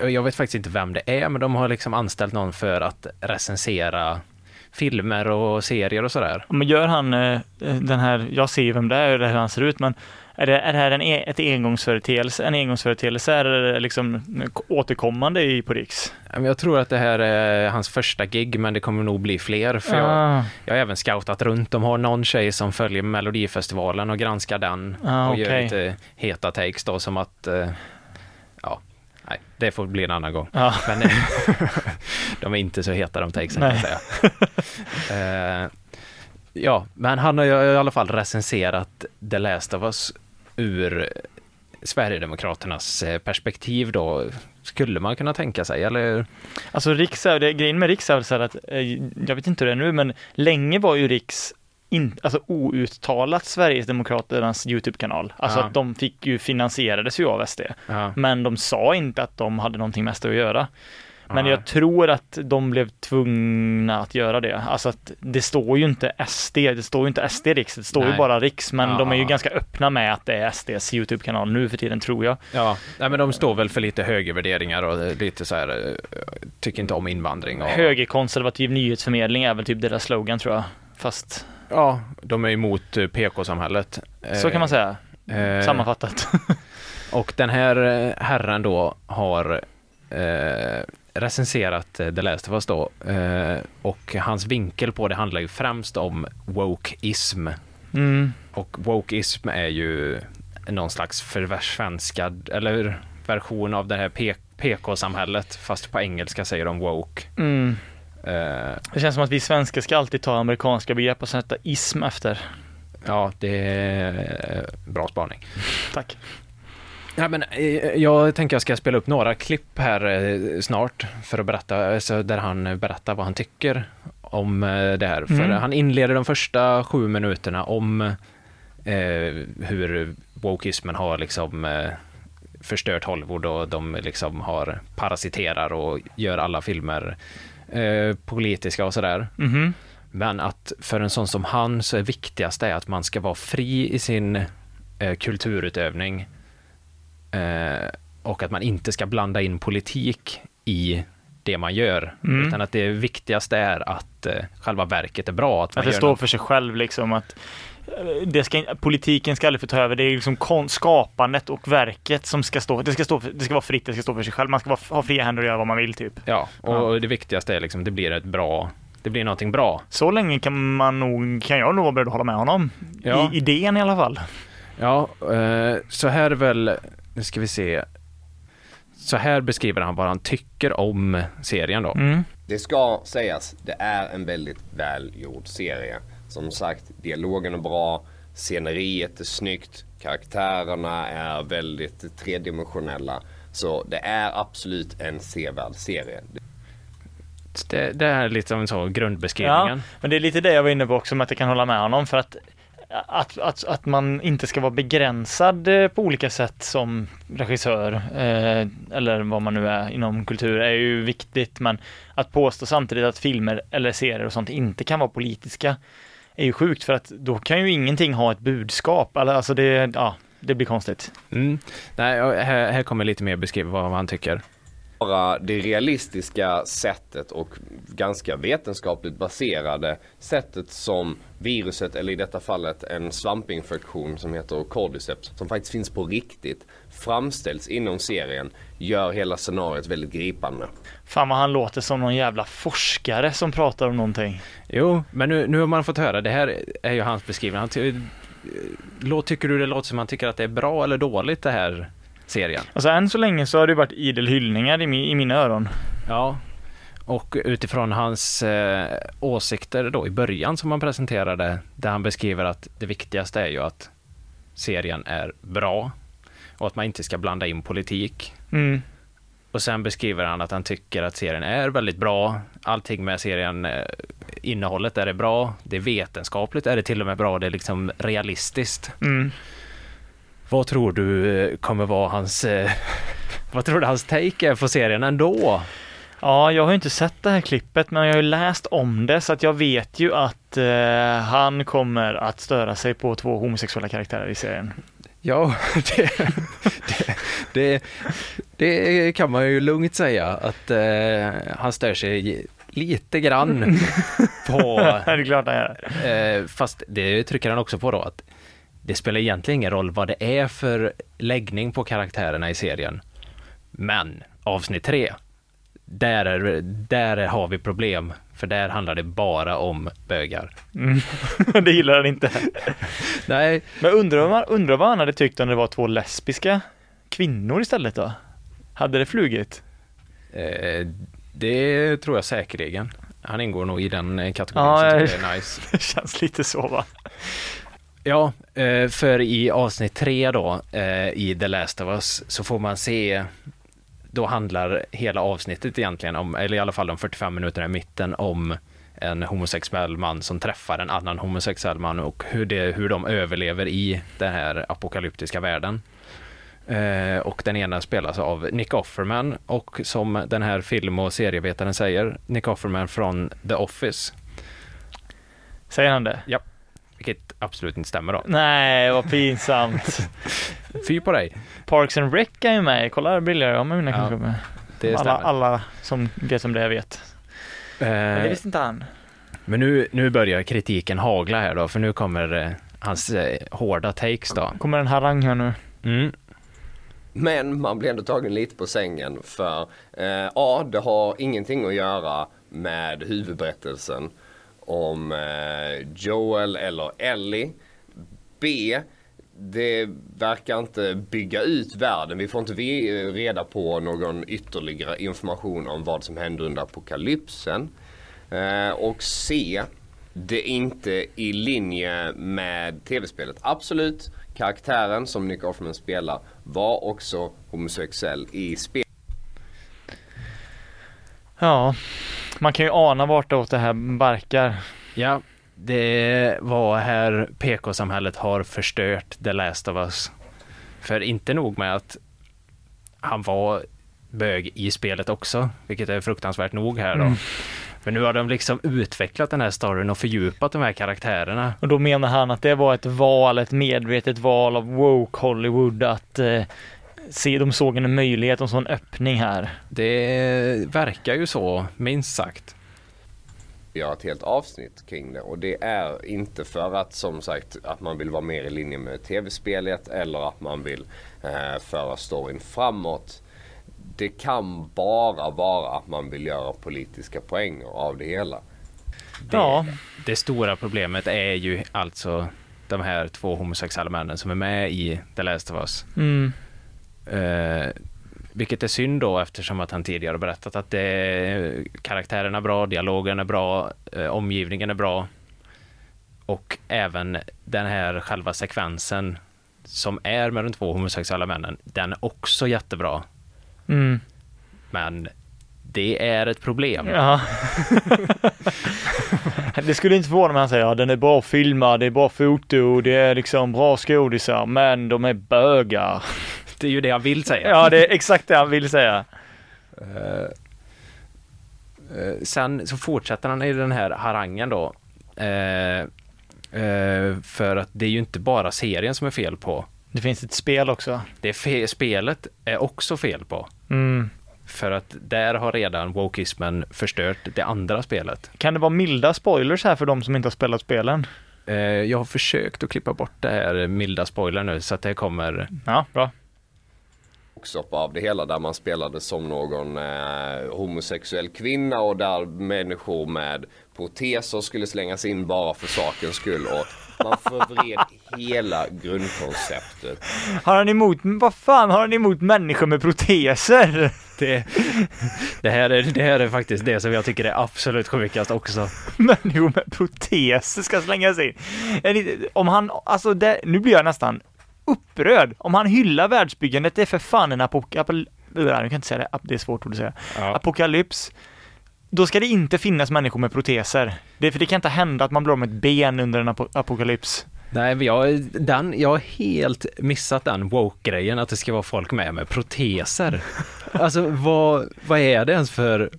eh, jag vet faktiskt inte vem det är, men de har liksom anställt någon för att recensera filmer och serier och sådär. Men gör han eh, den här, jag ser ju vem det är och hur han ser ut, men är det, är det här en, e- ett engångsföreteelse, en engångsföreteelse, är det liksom återkommande i på Riks? Jag tror att det här är hans första gig, men det kommer nog bli fler. För jag, Ah, jag har även scoutat runt. De har någon tjej som följer Melodifestivalen och granskar den Ah, och gör okej. lite heta takes då som att, eh, ja, nej, det får bli en annan gång. ja. Men eh, de är inte så heta de takesen kan jag säga. Eh, ja, men han har ju i alla fall recenserat The Last of Us ur Sverigedemokraternas eh, perspektiv då, skulle man kunna tänka sig, eller? Alltså Riks, är, det, grejen med Riks är så här att, eh, jag vet inte hur det är nu, men länge var ju Riks in, alltså outtalat Sverigedemokraternas YouTube-kanal. Alltså Ja. att de fick ju, finansierades ju av SD. Ja, Men de sa inte att de hade någonting med SD att göra. Men jag tror att de blev tvungna att göra det. Alltså att det står ju inte SD, det står ju inte SD Riks, det står ju Nej. bara Riks. Men Ja. de är ju ganska öppna med att det är SDs YouTube-kanal nu för tiden tror jag. ja. Nej, men de står väl för lite högervärderingar och eh, lite så här, eh, tycker inte om invandring. Och, Högerkonservativ nyhetsförmedling är väl typ deras slogan tror jag. Fast Ja, de är emot eh, PK-samhället. så kan man säga, Eh, sammanfattat. Och den här herren då har eh, recenserat eh, The Last of Us då eh, och hans vinkel på det handlar ju främst om wokeism. Mm. Och wokeism är ju någon slags försvenskad eller version av det här PK-samhället fast på engelska säger de woke. Mm. Eh, Det känns som att vi svenskar ska alltid ta amerikanska begrepp och sätta ism efter. ja, det är bra spaning. Tack. Ja, men, eh, jag tänker jag ska spela upp några klipp här eh, snart för att berätta, alltså, där han berättar vad han tycker om eh, det här. För Mm. han inleder de första sju minuterna om eh, hur wokeismen har liksom eh, förstört Hollywood och de liksom har parasiterar och gör alla filmer eh, politiska och sådär. Mhm. Men att för en sån som han så är viktigast är att man ska vara fri i sin kulturutövning och att man inte ska blanda in politik i det man gör. Mm. Utan att det viktigaste är att eh, själva verket är bra. Att, Att det står något- för sig själv liksom att eh, det ska, politiken ska aldrig få ta över. Det är liksom kon- skapandet och verket som ska stå. Det ska, stå för, det ska vara fritt, det ska stå för sig själv. Man ska vara, ha fria händer och göra vad man vill typ. Ja, och det viktigaste är liksom det blir ett bra, det blir någonting bra. Så länge kan man nog, kan jag nog vara beredd att hålla med honom. Ja. I idén i alla fall. Ja, eh, så här är väl, nu ska vi se. Så här beskriver han vad han tycker om serien då. Mm. Det ska sägas, det är en väldigt välgjord serie. Som sagt, dialogen är bra, sceneriet är snyggt, karaktärerna är väldigt tredimensionella. Så det är absolut en sevärd serie. Det, det är lite som så grundbeskrivningen. Men det är lite det jag var inne på också, med att jag kan hålla med honom för att att, att, att man inte ska vara begränsad eh, på olika sätt som regissör eh, eller vad man nu är inom kultur är ju viktigt men att påstå samtidigt att filmer eller serier och sånt inte kan vara politiska är ju sjukt för att då kan ju ingenting ha ett budskap. Alltså det, ja, det blir konstigt. Mm. Nej, här, här kommer lite mer beskriva vad man tycker. Bara det realistiska sättet och ganska vetenskapligt baserade sättet som viruset, eller i detta fallet en svampinfektion som heter cordyceps, som faktiskt finns på riktigt, framställs inom serien, gör hela scenariot väldigt gripande. Fan vad han låter som någon jävla forskare som pratar om någonting. Jo, men nu, nu har man fått höra, det här är ju hans beskrivning. Han ty, lå- tycker du det låter som han tycker att det är bra eller dåligt det här serien? Alltså än så länge så har det varit idel hyllningar i, mi, i mina öron. Ja. Och utifrån hans eh, åsikter då i början som han presenterade, där han beskriver att det viktigaste är ju att serien är bra och att man inte ska blanda in politik. Mm. Och sen beskriver han att han tycker att serien är väldigt bra. Allting med serien, eh, innehållet är det bra. Det är vetenskapligt är det till och med bra. Det är liksom realistiskt. Mm. Vad tror du eh, kommer vara hans... Eh, vad tror du hans take är på serien ändå? Ja, jag har ju inte sett det här klippet, men jag har ju läst om det, så att jag vet ju att eh, han kommer att störa sig på två homosexuella karaktärer i serien. Ja, det, det, det, det kan man ju lugnt säga att eh, han stör sig lite grann på... det är klart han gör. Eh, fast det trycker han också på då att det spelar egentligen ingen roll vad det är för läggning på karaktärerna i serien. Men avsnitt tre, där, är, där har vi problem. För där handlar det bara om bögar. Mm. det gillar han inte. Nej, Men undrar undrar vad han hade tyckt om det var två lesbiska kvinnor istället då? Hade det flugit? eh, det tror jag säkerligen. Han ingår nog i den eh, kategorin Ja, det är nice. Det känns lite så va? Ja, eh, för i avsnitt tre då, eh, i The Last of Us, så får man se, då handlar hela avsnittet egentligen om, eller i alla fall de 45 minuterna i mitten, om en homosexuell man som träffar en annan homosexuell man och hur, det, hur de överlever i den här apokalyptiska världen. Eh, och den ena spelas av Nick Offerman och som den här film och serievetaren säger, Nick Offerman från The Office, Säger han det? Vilket absolut inte stämmer då. Nej, vad pinsamt. Fy på dig! Parks and Rec är ju med. Kolla, här briljar jag med mina Ja, kunskaper. Det Alla, stämmer. alla som vet om det vet. Men det Eh, visste inte han. Men nu, nu börjar kritiken hagla här då, för nu kommer eh, hans eh, hårda takes då. Kommer en harang här nu. Mm. Men man blir ändå tagen lite på sängen för eh, A. Det har ingenting att göra med huvudberättelsen om eh, Joel eller Ellie. B. Det verkar inte bygga ut världen. Vi får inte eh, reda på någon ytterligare information om vad som hände under apokalypsen. Eh, och C. det är inte i linje med tv-spelet. Absolut, karaktären som Nick Offerman spelar var också homosexuell i spelet. Ja, man kan ju ana vart åt det här barkar. Ja, det var här PK-samhället har förstört The Last of Us. För inte nog med att han var bög i spelet också, vilket är fruktansvärt nog här då. Mm. För nu har de liksom utvecklat den här storyn och fördjupat de här karaktärerna. Och då menar han att det var ett val, ett medvetet val av woke Hollywood att eh, se, de såg en möjlighet, såg en öppning här. Det verkar ju så, minst sagt. göra ett helt avsnitt kring det och det är inte för att som sagt att man vill vara mer i linje med tv-spelet eller att man vill eh, föra storyn framåt. Det kan bara vara att man vill göra politiska poänger av det hela. Det, Ja. det stora problemet är ju alltså de här två homosexuella männen som är med i The Last of Us. Mm. Eh, vilket är synd då eftersom att han tidigare berättat att det, karaktärerna är bra, dialogen är bra, eh, omgivningen är bra. Och även den här själva sekvensen som är med de två homosexuella männen, den är också jättebra. Mm. Men det är ett problem. Ja. det skulle inte förvåna mig om han säger ja, den är bra filmad, det är bra foto, det är liksom bra skådisar, men de är bögar. Det är ju det jag vill säga. Ja, det är exakt det han vill säga. Eh, sen så fortsätter han i den här harangen då. Eh, för att det är ju inte bara serien som är fel på. Det finns ett spel också. Det fe- spelet är också fel på. Mm. För att där har redan wokismen förstört det andra spelet. Kan det vara milda spoilers här för de som inte har spelat spelen? Jag har försökt att klippa bort det här milda spoiler nu så att det kommer. Ja, bra. Också av det hela där man spelade som någon eh, homosexuell kvinna och där människor med proteser skulle slängas in bara för sakens skull och man förvred hela grundkonceptet. Har han emot, vad fan har han emot människor med proteser? Det, det, här är, det här är faktiskt det som jag tycker är absolut sjukast också. Människor med proteser ska slängas in. Om han, alltså det, nu blir jag nästan upprörd. Om han hyllar världsbyggandet, det är för fan en apokalyps, jag kan inte säga det, det är svårt att säga. Ja. Apokalyps. Då ska det inte finnas människor med proteser. Det, för det kan inte hända att man blir av med ett ben under en apo apokalyps. Nej, jag, den, jag har helt missat den woke-grejen att det ska vara folk med med proteser. Alltså vad, vad är det ens för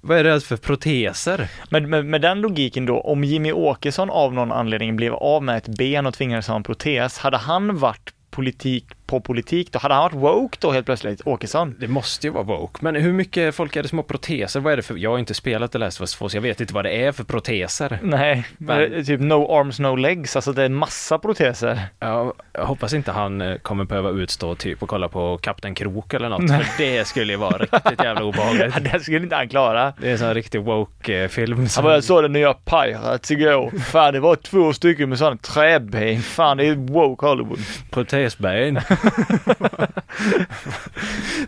vad är det alltså för proteser? Med, med, med den logiken då, om Jimmy Åkesson av någon anledning blev av med ett ben och tvingades ha en protes, hade han varit politik på politik då? Hade han varit woke då helt plötsligt, Åkesson? Det måste ju vara woke, men hur mycket folk är det som har proteser? Vad är det för? Jag har inte spelat The Last of Us 2, så jag vet inte vad det är för proteser. Nej, Men- typ no arms no legs, alltså det är en massa proteser. Jag, jag hoppas inte han eh, kommer behöva utstå typ och kolla på Kapten Krok eller något, för det skulle ju vara riktigt jävla obehagligt. Ja, det skulle inte han klara. Det är en sån riktig woke-film. Han bara, jag såg den nya Pirates igår. Fan, det var två stycken med sådana träben. Fan, det är woke Hollywood. Protesben.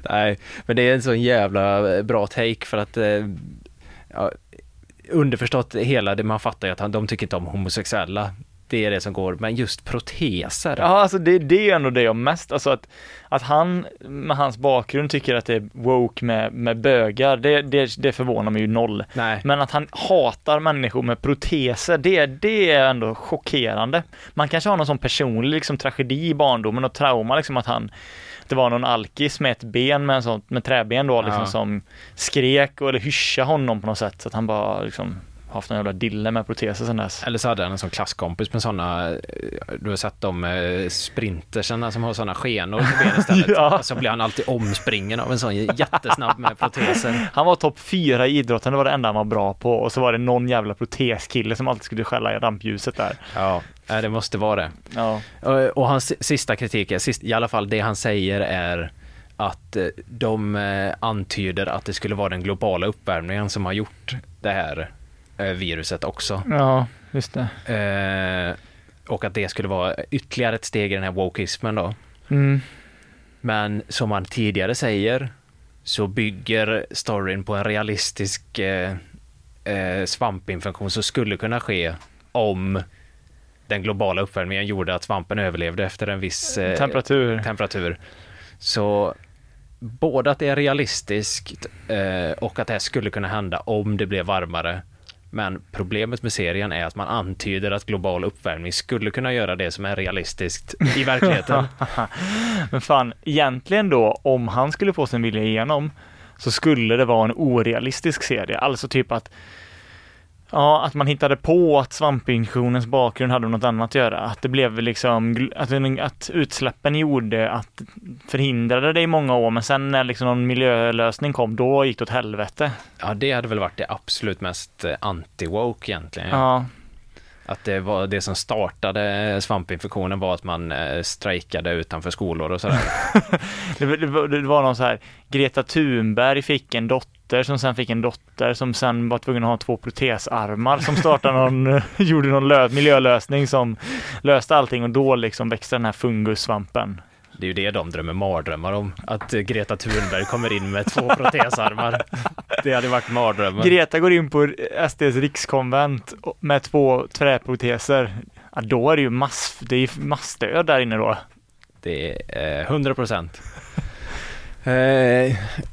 Nej, men det är en sån jävla eh, bra take för att eh, ja, underförstått hela det, man fattar ju att han, de tycker inte om homosexuella. Det är det som går, men just proteser. Ja, alltså det, det är ändå det jag mest, alltså att, att han med hans bakgrund tycker att det är woke med, med bögar, det, det, det förvånar mig ju noll. Nej, Men att han hatar människor med proteser, det, det är ändå chockerande. Man kanske har någon sån personlig liksom, tragedi i barndomen och trauma, liksom att han det var någon alkis med ett ben med, en sån, med träben då, liksom, Ja. som skrek och, eller hyschade honom på något sätt, så att han bara liksom haft en jävla dille med proteser sen dess. eller så hade han en sån klasskompis med såna, eh, du har sett de eh, sprintersarna som har såna skenor på benen istället. Ja. Så blir han alltid omspringen av en sån jättesnabb med proteser. Han var topp fyra i idrotten, det var det enda han var bra på och så var det någon jävla proteskille som alltid skulle skälla i rampljuset där. Ja, det måste vara det. Ja. Och, och hans si- sista kritik, är, sist, i alla fall det han säger är att eh, de eh, antyder att det skulle vara den globala uppvärmningen som har gjort det här eh, viruset också. Ja, just det. Eh, och att det skulle vara ytterligare ett steg i den här wokeismen då. Mm. Men som man tidigare säger så bygger storyn på en realistisk, eh, eh, svampinfektion som skulle kunna ske om den globala uppvärmningen gjorde att svampen överlevde efter en viss eh, Temperatur. temperatur. Så både att det är realistiskt eh, och att det här skulle kunna hända om det blev varmare. Men problemet med serien är att man antyder att global uppvärmning skulle kunna göra det som är realistiskt i verkligheten. Men fan, egentligen då, om han skulle få sin vilja igenom, så skulle det vara en orealistisk serie. Alltså typ att Ja, att man hittade på att svampinfektionens bakgrund hade något annat att göra. Att det blev liksom, att, att utsläppen gjorde att förhindrade det i många år, men sen när liksom någon miljölösning kom, då gick det åt helvete. Ja, det hade väl varit det absolut mest eh, anti-woke egentligen. Ja, att det var det som startade svampinfektionen var att man eh, strejkade utanför skolor och sådär. det, var- det, var- det var någon så här, Greta Thunberg fick en dotter som sen fick en dotter som sen var tvungen att ha två protesarmar som startade någon, gjorde någon lö- miljölösning som löste allting och då liksom växte den här fungussvampen. Det är ju det de drömmer mardrömmar om. Att eh, Greta Thunberg kommer in med två protesarmar. Det hade varit mardrömmen. Greta går in på SDs rikskonvent med två träproteser. Ja, då är det ju mass, det är massdöd där inne då. Det är eh, 100 procent. Eh,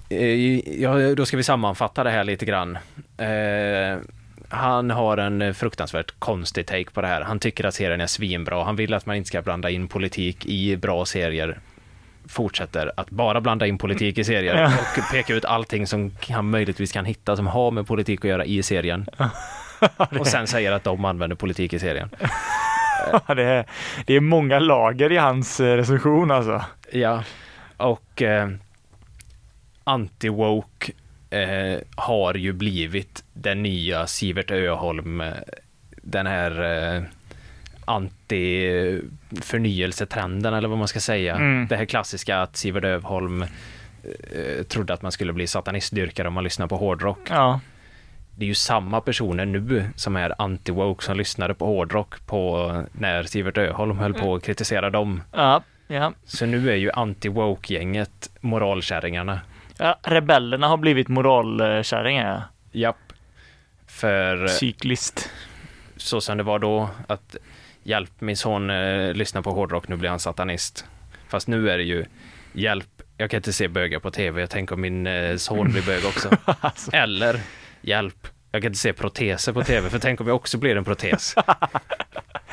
eh, ja, då ska vi sammanfatta det här lite grann. Eh, han har en fruktansvärt konstig take på det här. Han tycker att serien är svinbra. Han vill att man inte ska blanda in politik i bra serier. Fortsätter att bara blanda in politik i serier Ja. och peka ut allting som han möjligtvis kan hitta som har med politik att göra i serien. Och sen säger att de använder politik i serien. det, är, det är många lager i hans eh, recension alltså. Ja, och eh, anti-woke eh, har ju blivit den nya Sivert Öholm, eh, den här eh, anti-förnyelsetrenden eller vad man ska säga. Mm. Det här klassiska att Sivert Öholm eh, trodde att man skulle bli satanistdyrkare om man lyssnar på hårdrock. Ja, Det är ju samma personer nu som är anti-woke som lyssnade på hårdrock på när Sivert Öholm höll på att kritisera dem. ja, ja. Så nu är ju anti-woke-gänget moralkärringarna. Ja rebellerna har blivit moralkärringar. ja. Japp. För Cyklist. så som det var då, att hjälp min son eh, lyssna på hårdrock, nu blir han satanist. Fast nu är det ju hjälp, jag kan inte se bögar på tv, jag tänker om min eh, son blir bög också. Eller hjälp, jag kan inte se proteser på tv, för tänk om jag också blir en protes.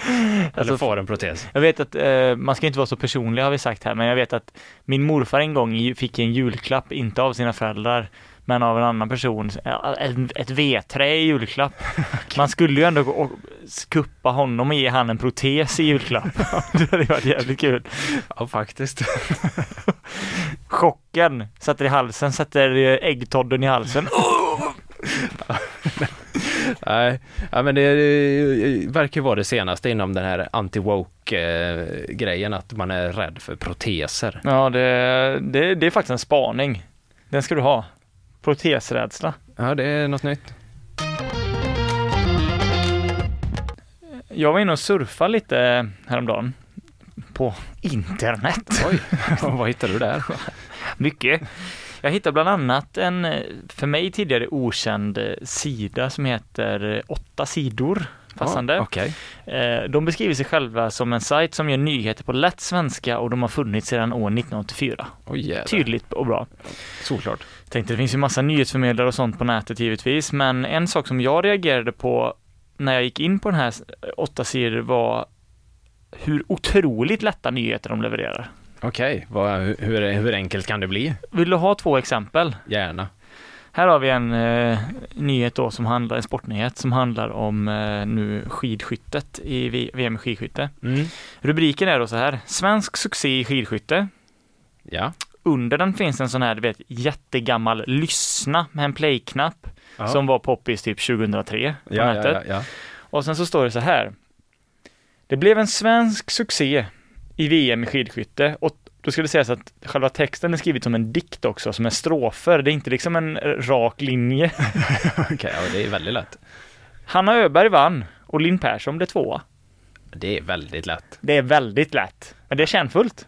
Eller Alltså, får en protes. Jag vet att eh, man ska inte vara så personlig har vi sagt här, men jag vet att min morfar en gång fick en julklapp, inte av sina föräldrar, men av en annan person. En- Ett vedträ i julklapp. Man skulle ju ändå gå och skuppa honom och ge han en protes i julklapp. det hade varit jävligt kul. Ja, faktiskt. Chocken sätter i halsen, sätter eh, äggtodden i halsen. Nej, ja, men det, det verkar vara det senaste inom den här anti-woke-grejen, att man är rädd för proteser. Ja, det, det, det är faktiskt en spaning. Den ska du ha. Protesrädsla. Ja, det är något nytt. Jag var inne och surfade lite häromdagen på internet. Oj, vad hittar du där? Mycket. Jag hittade bland annat en eh, för mig tidigare okänd eh, sida som heter eh, Åtta sidor. Passande. Okej. Eh, De beskriver sig själva som en sajt som gör nyheter på lätt svenska och de har funnits sedan år 1984. Oj, jävlar. Tydligt och bra. Såklart. Tänkte det finns ju massa nyhetsförmedlare och sånt på nätet givetvis, men en sak som jag reagerade på när jag gick in på den här åtta sidor var hur otroligt lätta nyheter de levererar. Okej, vad- hur, hur, enkelt kan det bli? Vill du ha två exempel? Gärna. Här har vi en eh, nyhet då som handlar, en sportnyhet som handlar om eh, nu skidskyttet i VM i skidskytte. Mm. Rubriken är då så här, svensk succé i skidskytte. Ja. Under den finns en sån här, du vet, jättegammal lyssna med en play-knapp Ja. som var poppis typ 2003 på ja, nätet. ja, ja. Och sen så står det så här. Det blev en svensk succé i VM i skidskytte och då ska det sägas att själva texten är skriven som en dikt också, som är strofer. Det är inte liksom en rak linje. Okej, ja, det är väldigt lätt. Hanna Öberg vann och Linn Persson blev tvåa. Det är väldigt lätt. Det är väldigt lätt, men det är kärnfullt.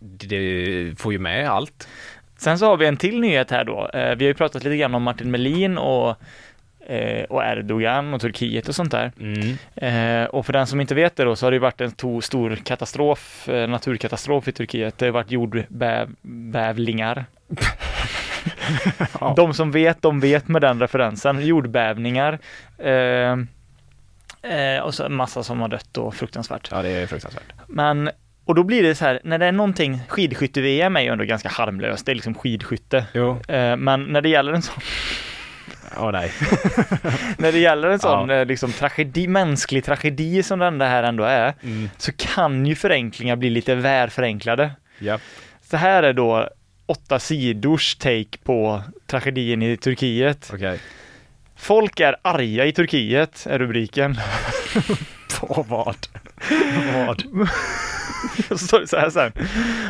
Det får ju med allt. Sen så har vi en till nyhet här då. Eh, Vi har ju pratat lite grann om Martin Melin och och Erdogan och Turkiet och sånt där. Mm. Eh, och för den som inte vet det då så har det varit en to- stor katastrof, eh, naturkatastrof i Turkiet. Det har varit jordbävlingar. De som vet, de vet med den referensen. Jordbävningar. Eh, eh, och så en massa som har dött och fruktansvärt. Ja, det är fruktansvärt. Men, och då blir det så här, när det är någonting, skidskytte-VM är ju ändå ganska harmlöst, det är liksom skidskytte. Jo. Eh, men när det gäller en sån, Åh nej. när det gäller en sån Ja. eh, liksom tragedi, mänsklig tragedi som den det här ändå är, Mm. så kan ju förenklingar bli lite väl förenklade. Ja. Så här är då åtta sidors take på tragedin i Turkiet. Okej. Folk är arga i Turkiet, är rubriken. På vad? vad? Så står det så här sen.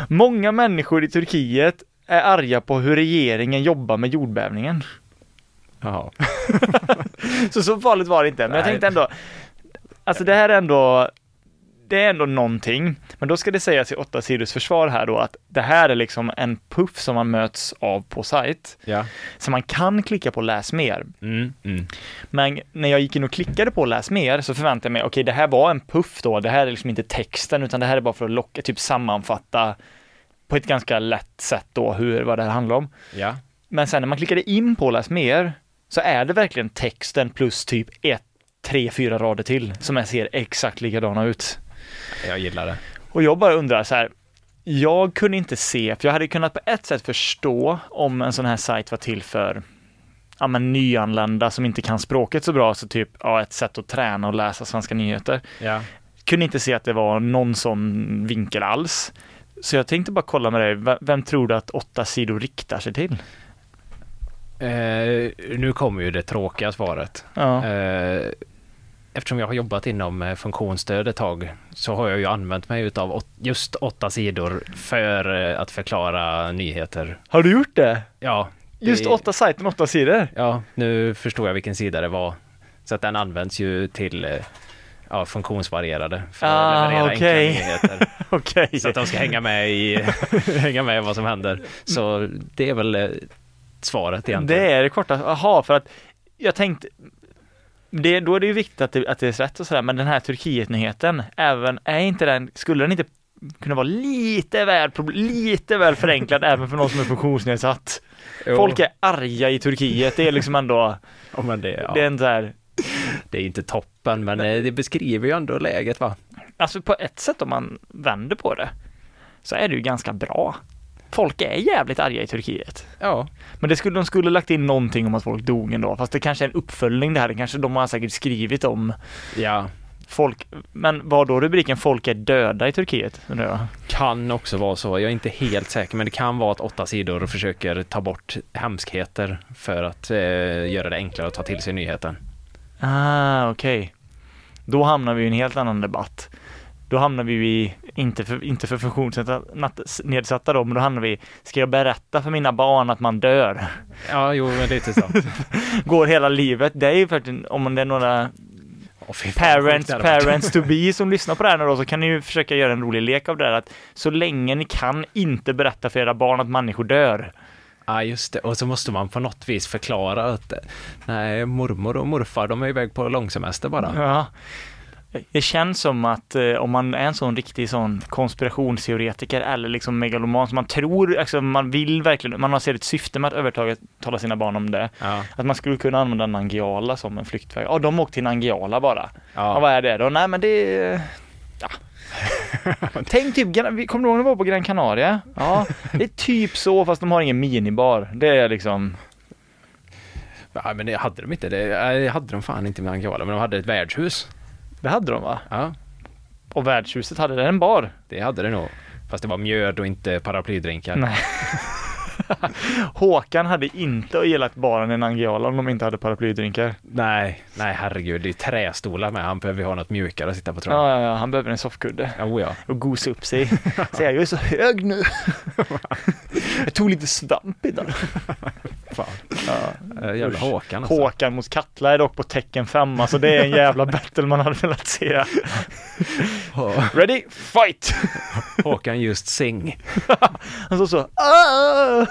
Många människor i Turkiet är arga på hur regeringen jobbar med jordbävningen. Jaha. Så så farligt var det inte, men jag Nej. tänkte ändå, alltså det här är ändå, det är ändå någonting. Men då ska det sägas i åtta sidors försvar här då att det här är liksom en puff som man möts av på sajt. Ja. Så man kan klicka på läs mer. Mm. Mm. Men när jag gick in och klickade på läs mer så förväntade jag mig, okej det här var en puff då, det här är liksom inte texten utan det här är bara för att locka, typ sammanfatta på ett ganska lätt sätt då hur, vad det här handlar om. Ja. Men sen när man klickade in på läs mer så är det verkligen texten plus typ ett, tre, fyra rader till som ser exakt likadana ut. Jag gillar det. Och jag bara undrar så här, jag kunde inte se, för jag hade kunnat på ett sätt förstå om en sån här sajt var till för ja, men nyanlända som inte kan språket så bra, så typ ja, ett sätt att träna och läsa svenska nyheter. Ja. Kunde inte se att det var någon sån vinkel alls. Så jag tänkte bara kolla med dig, vem tror du att åtta sidor riktar sig till? Eh, nu kommer ju det tråkiga svaret. Ja, Eh, eftersom jag har jobbat inom eh, funktionsstöd ett tag så har jag ju använt mig utav just åtta sidor för eh, att förklara nyheter. har du gjort det? Ja. Just det- åtta sajten, åtta sidor? Ja, nu förstår jag vilken sida det var. Så att den används ju till eh, ja, funktionsvarierade för Ah, att leverera okej. enkla nyheter. Okej. Så att de ska hänga med i hänga med vad som händer. Så det är väl svaret egentligen. Det är det korta, jaha, för att jag tänkte det, då är det ju viktigt att det, att det är rätt och sådär, men den här Turkiet-nyheten, även, är inte den, skulle den inte kunna vara lite väl, lite väl förenklad även för någon som är funktionsnedsatt? Jo. Folk är arga i Turkiet, det är liksom ändå, Ja, det, ja, det är en här, det är inte toppen, men eh, det beskriver ju ändå läget va? alltså på ett sätt om man vänder på det, så är det ju ganska bra. Folk är jävligt arga i Turkiet. Ja, Men det skulle, de skulle lagt in någonting om att folk dog ändå, fast det kanske är en uppföljning det här, det kanske de har säkert skrivit om ja. folk, men var då rubriken folk är döda i Turkiet? undrar jag? Kan också vara så. Jag är inte helt säker, men det kan vara att åtta sidor försöker ta bort hemskheter för att eh, göra det enklare att ta till sig nyheten. Ah, okej. Då hamnar vi i en helt annan debatt. Då hamnar vi i, inte för, inte för funktionsnedsatta då, men då hamnar vi, ska jag berätta för mina barn att man dör? Ja, jo, men lite så. Går hela livet, det är ju faktiskt, om det är några vad parents, parents to be som lyssnar på det här nu då, så kan ni ju försöka göra en rolig lek av det här att så länge ni kan inte berätta för era barn att människor dör. Ja, just det. Och så måste man på något vis förklara att eh, nej, mormor och morfar, de är iväg på långsemester bara. Ja. Det känns som att eh, om man är en sån riktig sån konspirationsteoretiker eller liksom megaloman som man tror, alltså man vill verkligen, man har sett ett syfte med att övertala sina barn om det. Ja, Att man skulle kunna använda Nangijala som en flyktväg. Ja, de åkte till Nangijala bara. Ja. ja. vad är det då? Nej men det. Ja. Tänk typ, kommer du ihåg när vi var på Gran Canaria? Ja, det är typ så fast de har ingen minibar. Det är liksom... ja, men det hade de inte. Det hade de fan inte med Angola, men de hade ett värdshus. Det hade de va? Ja, Och värdshuset hade det en bar. det hade det nog. Fast det var mjöd och inte paraplydrinkar. Nej. Håkan hade inte gillat baren i Nangijala om de inte hade paraplydrinkar. Nej, nej herregud, det är trästolar med. Han behöver ha något mjukare att sitta på tror jag. Ja, ja, ja, han behöver en soffkudde Oh, ja. och gosa upp sig. Säga jag är så hög nu. jag tog lite svamp idag. Fan. Ja. Äh, jävla Håkan alltså. Håkan mot Katla är dock på tecken 5, alltså det är en jävla battle man hade velat se. Ready, fight! Håkan just sing. Han sa så, "Ah!"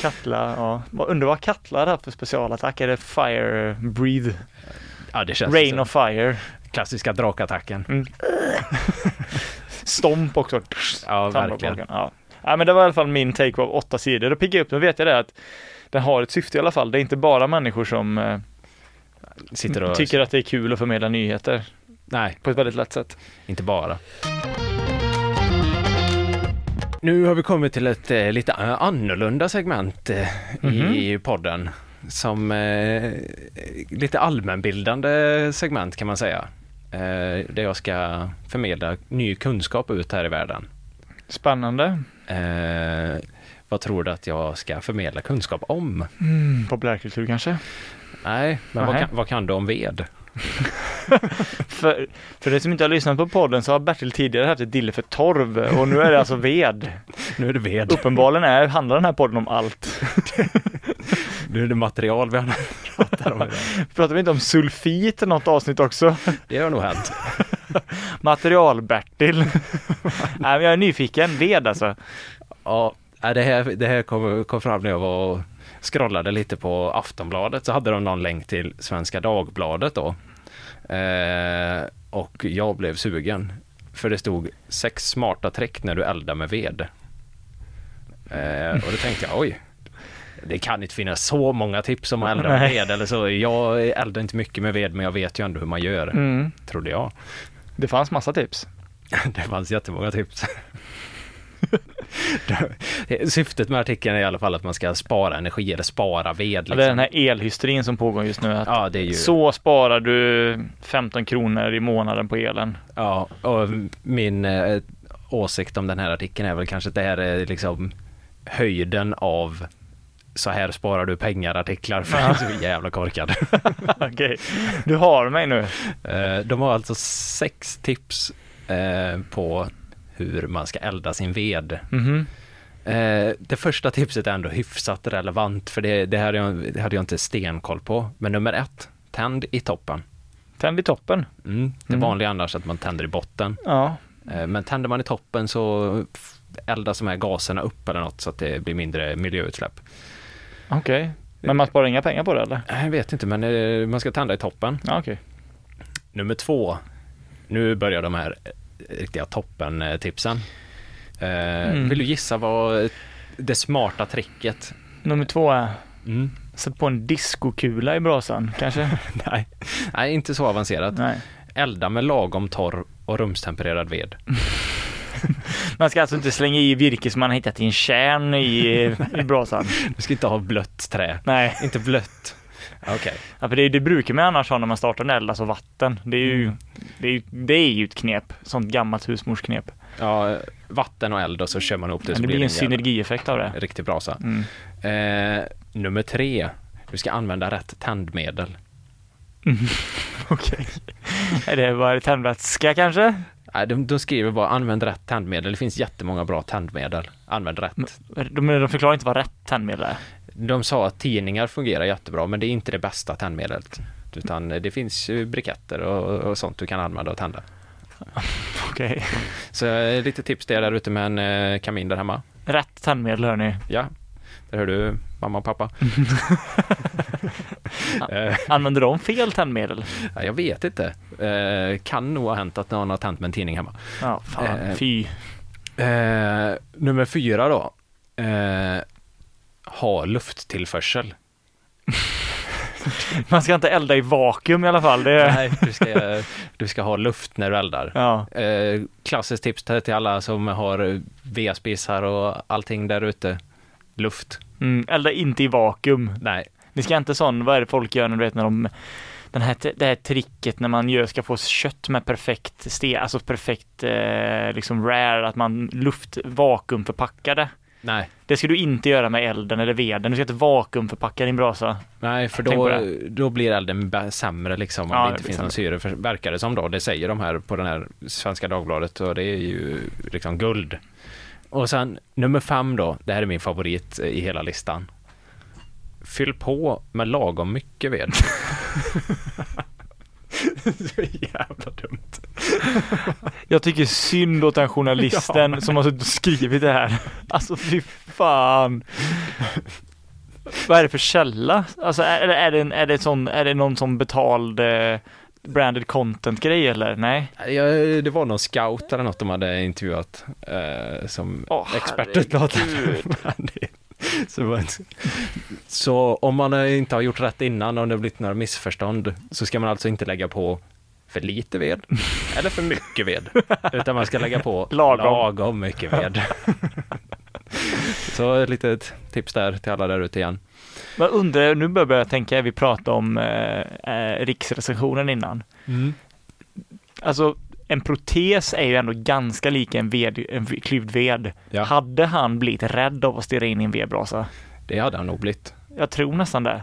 Katla, ja. Vad- Undrar vad Katla hade haft för specialattack? Är det Fire Breathe? Ja, det känns Rain of Fire? klassiska drakattacken. Stomp också. Ja, verkligen. Ja. ja, men det var i alla fall min take på åtta sidor. Då piggar jag upp, då vet jag det att den har ett syfte i alla fall. Det är inte bara människor som eh, Sitter och... tycker att det är kul att förmedla nyheter Nej, på ett väldigt lätt sätt. inte bara. Nu har vi kommit till ett eh, lite eh, annorlunda segment eh, Mhm. i podden. Som eh, lite allmänbildande segment kan man säga. Eh, där jag ska förmedla ny kunskap ut här i världen. Spännande. Eh, vad tror du att jag ska förmedla kunskap om? Mm, populärkultur kanske? Nej, men vad kan, vad kan du om ved? För, för det som inte har lyssnat på podden så har Bertil tidigare haft ett dille för torv och nu är det alltså ved. Nu är det ved. Uppenbarligen är, handlar den här podden om allt. Nu är det material vi pratar om. Pratar vi inte om sulfit i något avsnitt också? Det har nog hänt. Material-Bertil. Nej, jag är nyfiken. Ved alltså. Ja, det här, det här kom, kom fram när jag var och scrollade lite på Aftonbladet så hade de någon länk till Svenska Dagbladet då. Eh, och jag blev sugen. För det stod sex smarta trick när du eldar med ved. Eh, och då tänkte jag oj. Det kan inte finnas så många tips om att elda med ved eller så. Jag eldar inte mycket med ved men jag vet ju ändå hur man gör. Mm. Trodde jag. Det fanns massa tips. Det fanns jättemånga tips. Syftet med artikeln är i alla fall att man ska spara energi eller spara ved. Ja, Liksom. Är den här elhysterin som pågår just nu. Ja, det är ju... Så sparar du 15 kronor i månaden på elen. Ja, och min eh, åsikt om den här artikeln är väl kanske att det här är liksom höjden av så här sparar du pengar-artiklar för jag är så jävla korkad. Okej, du har mig nu. Eh, De har alltså sex tips eh, på hur man ska elda sin ved. Mhm. Eh, det första tipset är ändå hyfsat relevant för det, det, här jag, det hade jag inte stenkoll på. Men nummer ett, tänd i toppen. Tänd i toppen. Mm. Det Mm. vanliga annars att man tänder i botten. Ja, Eh, men tänder man i toppen så eldas de här gaserna upp eller något så att det blir mindre miljöutsläpp. okej. Men man sparar inga pengar på det eller? Jag vet inte men eh, man ska tända i toppen. Ja, okej. Nummer två, nu börjar de här riktiga toppen-tipsen. Eh, Mm. Vill du gissa vad det smarta tricket? Nummer två är Mm. sätt på en diskokula i brasan, kanske? Nej. Nej, inte så avancerat. Nej. Elda med lagom torr och rumstempererad ved. Man ska alltså inte slänga i virke som man har hittat i en kärn i, i brasan. Du ska inte ha blött trä. Nej, Inte blött. Okej. ja, för det, det brukar man annars ha när man startar en eld, alltså vatten. Det är ju, det är, det är ju ett knep, sånt gammalt husmorsknep. Ja, vatten och eld och så kör man ihop det så det blir en synergieffekt av det. riktig brasa. Mm. Eh, nummer tre, du ska använda rätt tändmedel. Okej. Är det bara tändvätska kanske? Nej, de, de skriver bara använd rätt tändmedel. Det finns jättemånga bra tändmedel. Använd rätt. De, de förklarar inte vad rätt tändmedel är. De sa att tidningar fungerar jättebra, men det är inte det bästa tändmedlet. Utan det finns ju briketter och, och sånt du kan använda och tända. Okej. Så eh, lite tips till er där ute med en eh, kamin där hemma. Rätt tändmedel hör ni. Ja, där hör du mamma och pappa. eh, Använder de fel tändmedel? ja, jag vet inte. Kan nog ha hänt att någon har tänt med en tidning hemma. Ja, fan. Fy. Eh, nummer fyra då. Eh, ha lufttillförsel. Man ska inte elda i vakuum i alla fall. Det, Nej, du ska, du ska ha luft när du eldar. Ja. Eh, klassiskt tips till alla som har vedspisar och allting där ute. Luft. Mm, elda inte i vakuum. Nej, Ni ska inte sån, vad är det folk gör när du vet när de den här, det här tricket när man gör, ska få kött med perfekt ste, alltså perfekt eh, liksom rare, att man luft vakuumförpackar det. Nej, Det ska du inte göra med elden eller veden. Du ska inte vakuumförpacka din brasa. nej, för då, det. då blir elden sämre liksom om Ja, det det inte blir finns någon syre, för, verkar det som då. Det säger de här på den här Svenska Dagbladet och det är ju liksom guld. Och sen nummer fem då, det här är min favorit i hela listan. Fyll på med lagom mycket ved. Så jävla dumt. Jag tycker synd åt den journalisten som har suttit och skrivit det här. Alltså fy fan. Vad är det för källa? Alltså är, är, det, en, är, det, sån, är det någon som betald eh, branded content grej eller? Nej? Ja, det var någon scout eller något de hade intervjuat eh, som Åh, expert. herregud. så, så om man inte har gjort rätt innan och det har blivit några missförstånd så ska man alltså inte lägga på för lite ved eller för mycket ved. Utan man ska lägga på Lagom. lagom mycket ved. Så ett litet tips där till alla där ute igen. Men undrar, nu börjar jag tänka, vi pratade om eh, eh, riksrecensionen innan. Alltså en protes är ju ändå ganska lik en, ved, en klyvd ved. Ja. Hade han blivit rädd av att stirra in i en vedbrasa? Det hade han nog blivit. Jag tror nästan det.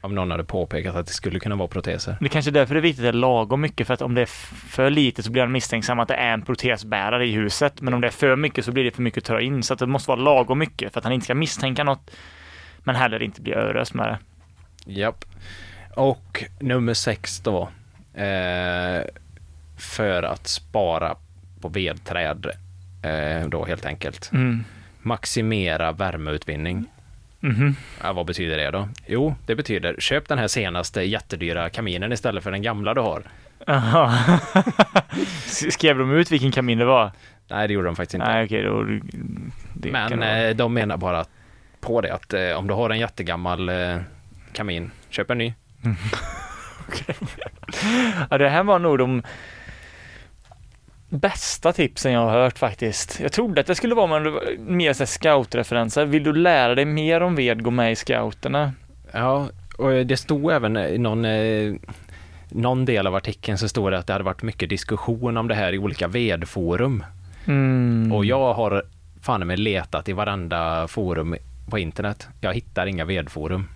Om någon hade påpekat att det skulle kunna vara proteser. Det är kanske är därför det är viktigt att det är lagom mycket, för att om det är för lite så blir han misstänksam att det är en protesbärare i huset. Men om det är för mycket så blir det för mycket att ta in. Så att det måste vara lagom mycket för att han inte ska misstänka något, men heller inte bli överöst med det. Japp. Och nummer sex då. Eh, för att spara på vedträd eh, då helt enkelt. Mm. Maximera värmeutvinning. Mhm. Ja, vad betyder det då? Jo, det betyder köp den här senaste jättedyra kaminen istället för den gamla du har. Aha. Skrev de ut vilken kamin det var? Nej, det gjorde de faktiskt inte. Nej, okej, då... Men vara. eh, de menar bara på det att eh, om du har en jättegammal eh, kamin, köp en ny. Ja, det här var nog de bästa tipsen jag har hört faktiskt. Jag trodde att det skulle vara mer så scoutreferenser. Vill du lära dig mer om ved, gå med i scouterna. Ja, och det stod även i någon, eh, någon del av artikeln så stod det att det hade varit mycket diskussion om det här i olika vedforum. Mm. Och jag har fan med letat i varenda forum på internet. Jag hittar inga vedforum.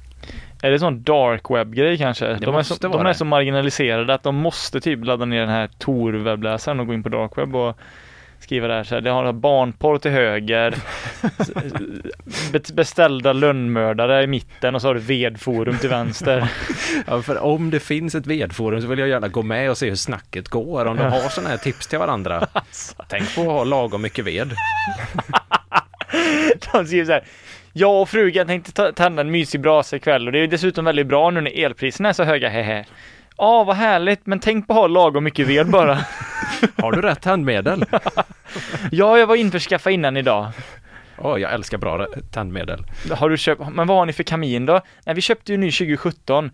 Är det sån dark web-grej kanske? De är, så, de är det. så marginaliserade att de måste typ ladda ner den här Tor-webbläsaren och gå in på dark web och skriva där så här. Det har barnporr till höger, be- beställda lönnmördare i mitten och så har du vedforum till vänster. Ja, för om det finns ett vedforum så vill jag gärna gå med och se hur snacket går. Om de har sådana här tips till varandra. Tänk på att ha lagom mycket ved. De skriver så här. Jag och frugan tänkte tända en mysig brasa ikväll och det är dessutom väldigt bra nu när elpriserna är så höga, hehe. Ja, vad härligt, men tänk på att ha lagom mycket ved bara. Har du rätt tändmedel? ja, jag var införskaffa innan idag. Åh, jag älskar bra tändmedel. Har du köpt, men vad har ni för kamin då? Nej, vi köpte ju ny 2017.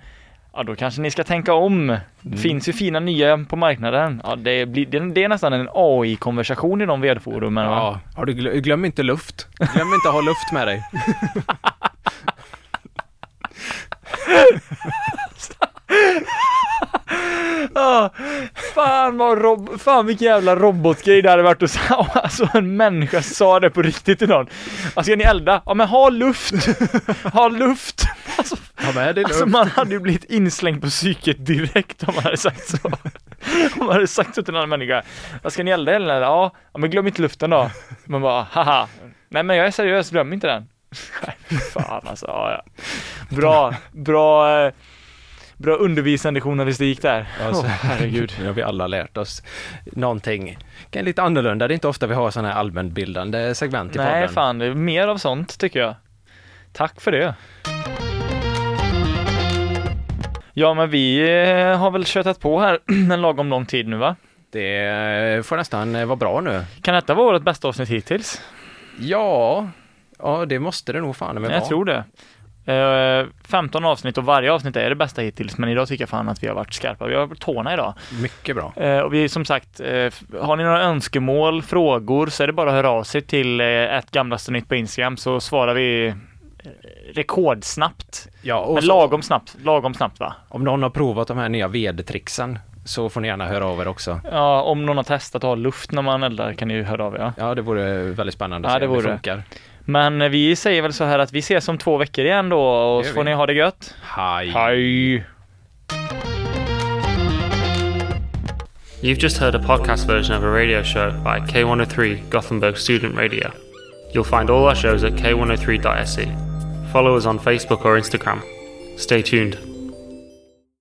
Ja, då kanske ni ska tänka om. Det finns ju fina nya på marknaden. Ja, det, blir, det, det är nästan en AI-konversation i de vedforumen va? Ja, har du glö- glöm inte luft. Glöm inte att ha luft med dig. Ja, fan vad rob- fan vilken jävla robotgrej det hade varit att säga, alltså en människa sa det på riktigt till någon. Alltså ska ni elda? Ja men ha luft! Ha luft! Alltså, Ha med dig alltså man hade ju blivit inslängd på psyket direkt om man hade sagt så. Om man hade sagt så till en annan människa. Vad ska ni elda eller? Ja, ja men glöm inte luften då. Man bara, haha. Nej men jag är seriös, glöm inte den. Nej, fan alltså, ja, ja. Bra, bra, eh, bra undervisande journalistik där. Alltså, Åh, herregud. Nu har vi alla lärt oss någonting. Kan lite annorlunda. Det är inte ofta vi har sådana här allmänbildande segment i Nej, podden. fan, det är mer av sånt tycker jag. Tack för det. Ja, men vi eh, har väl köttat på här en lagom lång tid nu va? Det eh, får nästan eh, vara bra nu. Kan detta vara vårt bästa avsnitt hittills? Ja, ja det måste det nog fan med jag vara. tror det. Eh, 15 avsnitt och varje avsnitt är det bästa hittills, men idag tycker jag fan att vi har varit skarpa. Vi har varit tårna idag. Mycket bra. Eh, och vi som sagt, eh, har ni några önskemål, frågor så är det bara att höra av sig till eh, ett gamlaste nytt på Instagram så svarar vi eh, rekordsnabbt. Ja, och Men lagom snabbt, lagom snabbt va? om någon har provat de här nya vedtrixen så får ni gärna höra av er också. Ja, om någon har testat att ha luft när man eldar kan ni ju höra av er. Ja. Ja, det vore väldigt spännande Ja, att se det om det vore det. Men vi säger väl så här att vi ses om två veckor igen då och så får ni ha det gött. Hej! Hej! You've just heard a podcast version of a radio show by K103 Gothenburg Student Radio. You'll find all our shows at k103.se. Follow us on Facebook or Instagram. Stay tuned.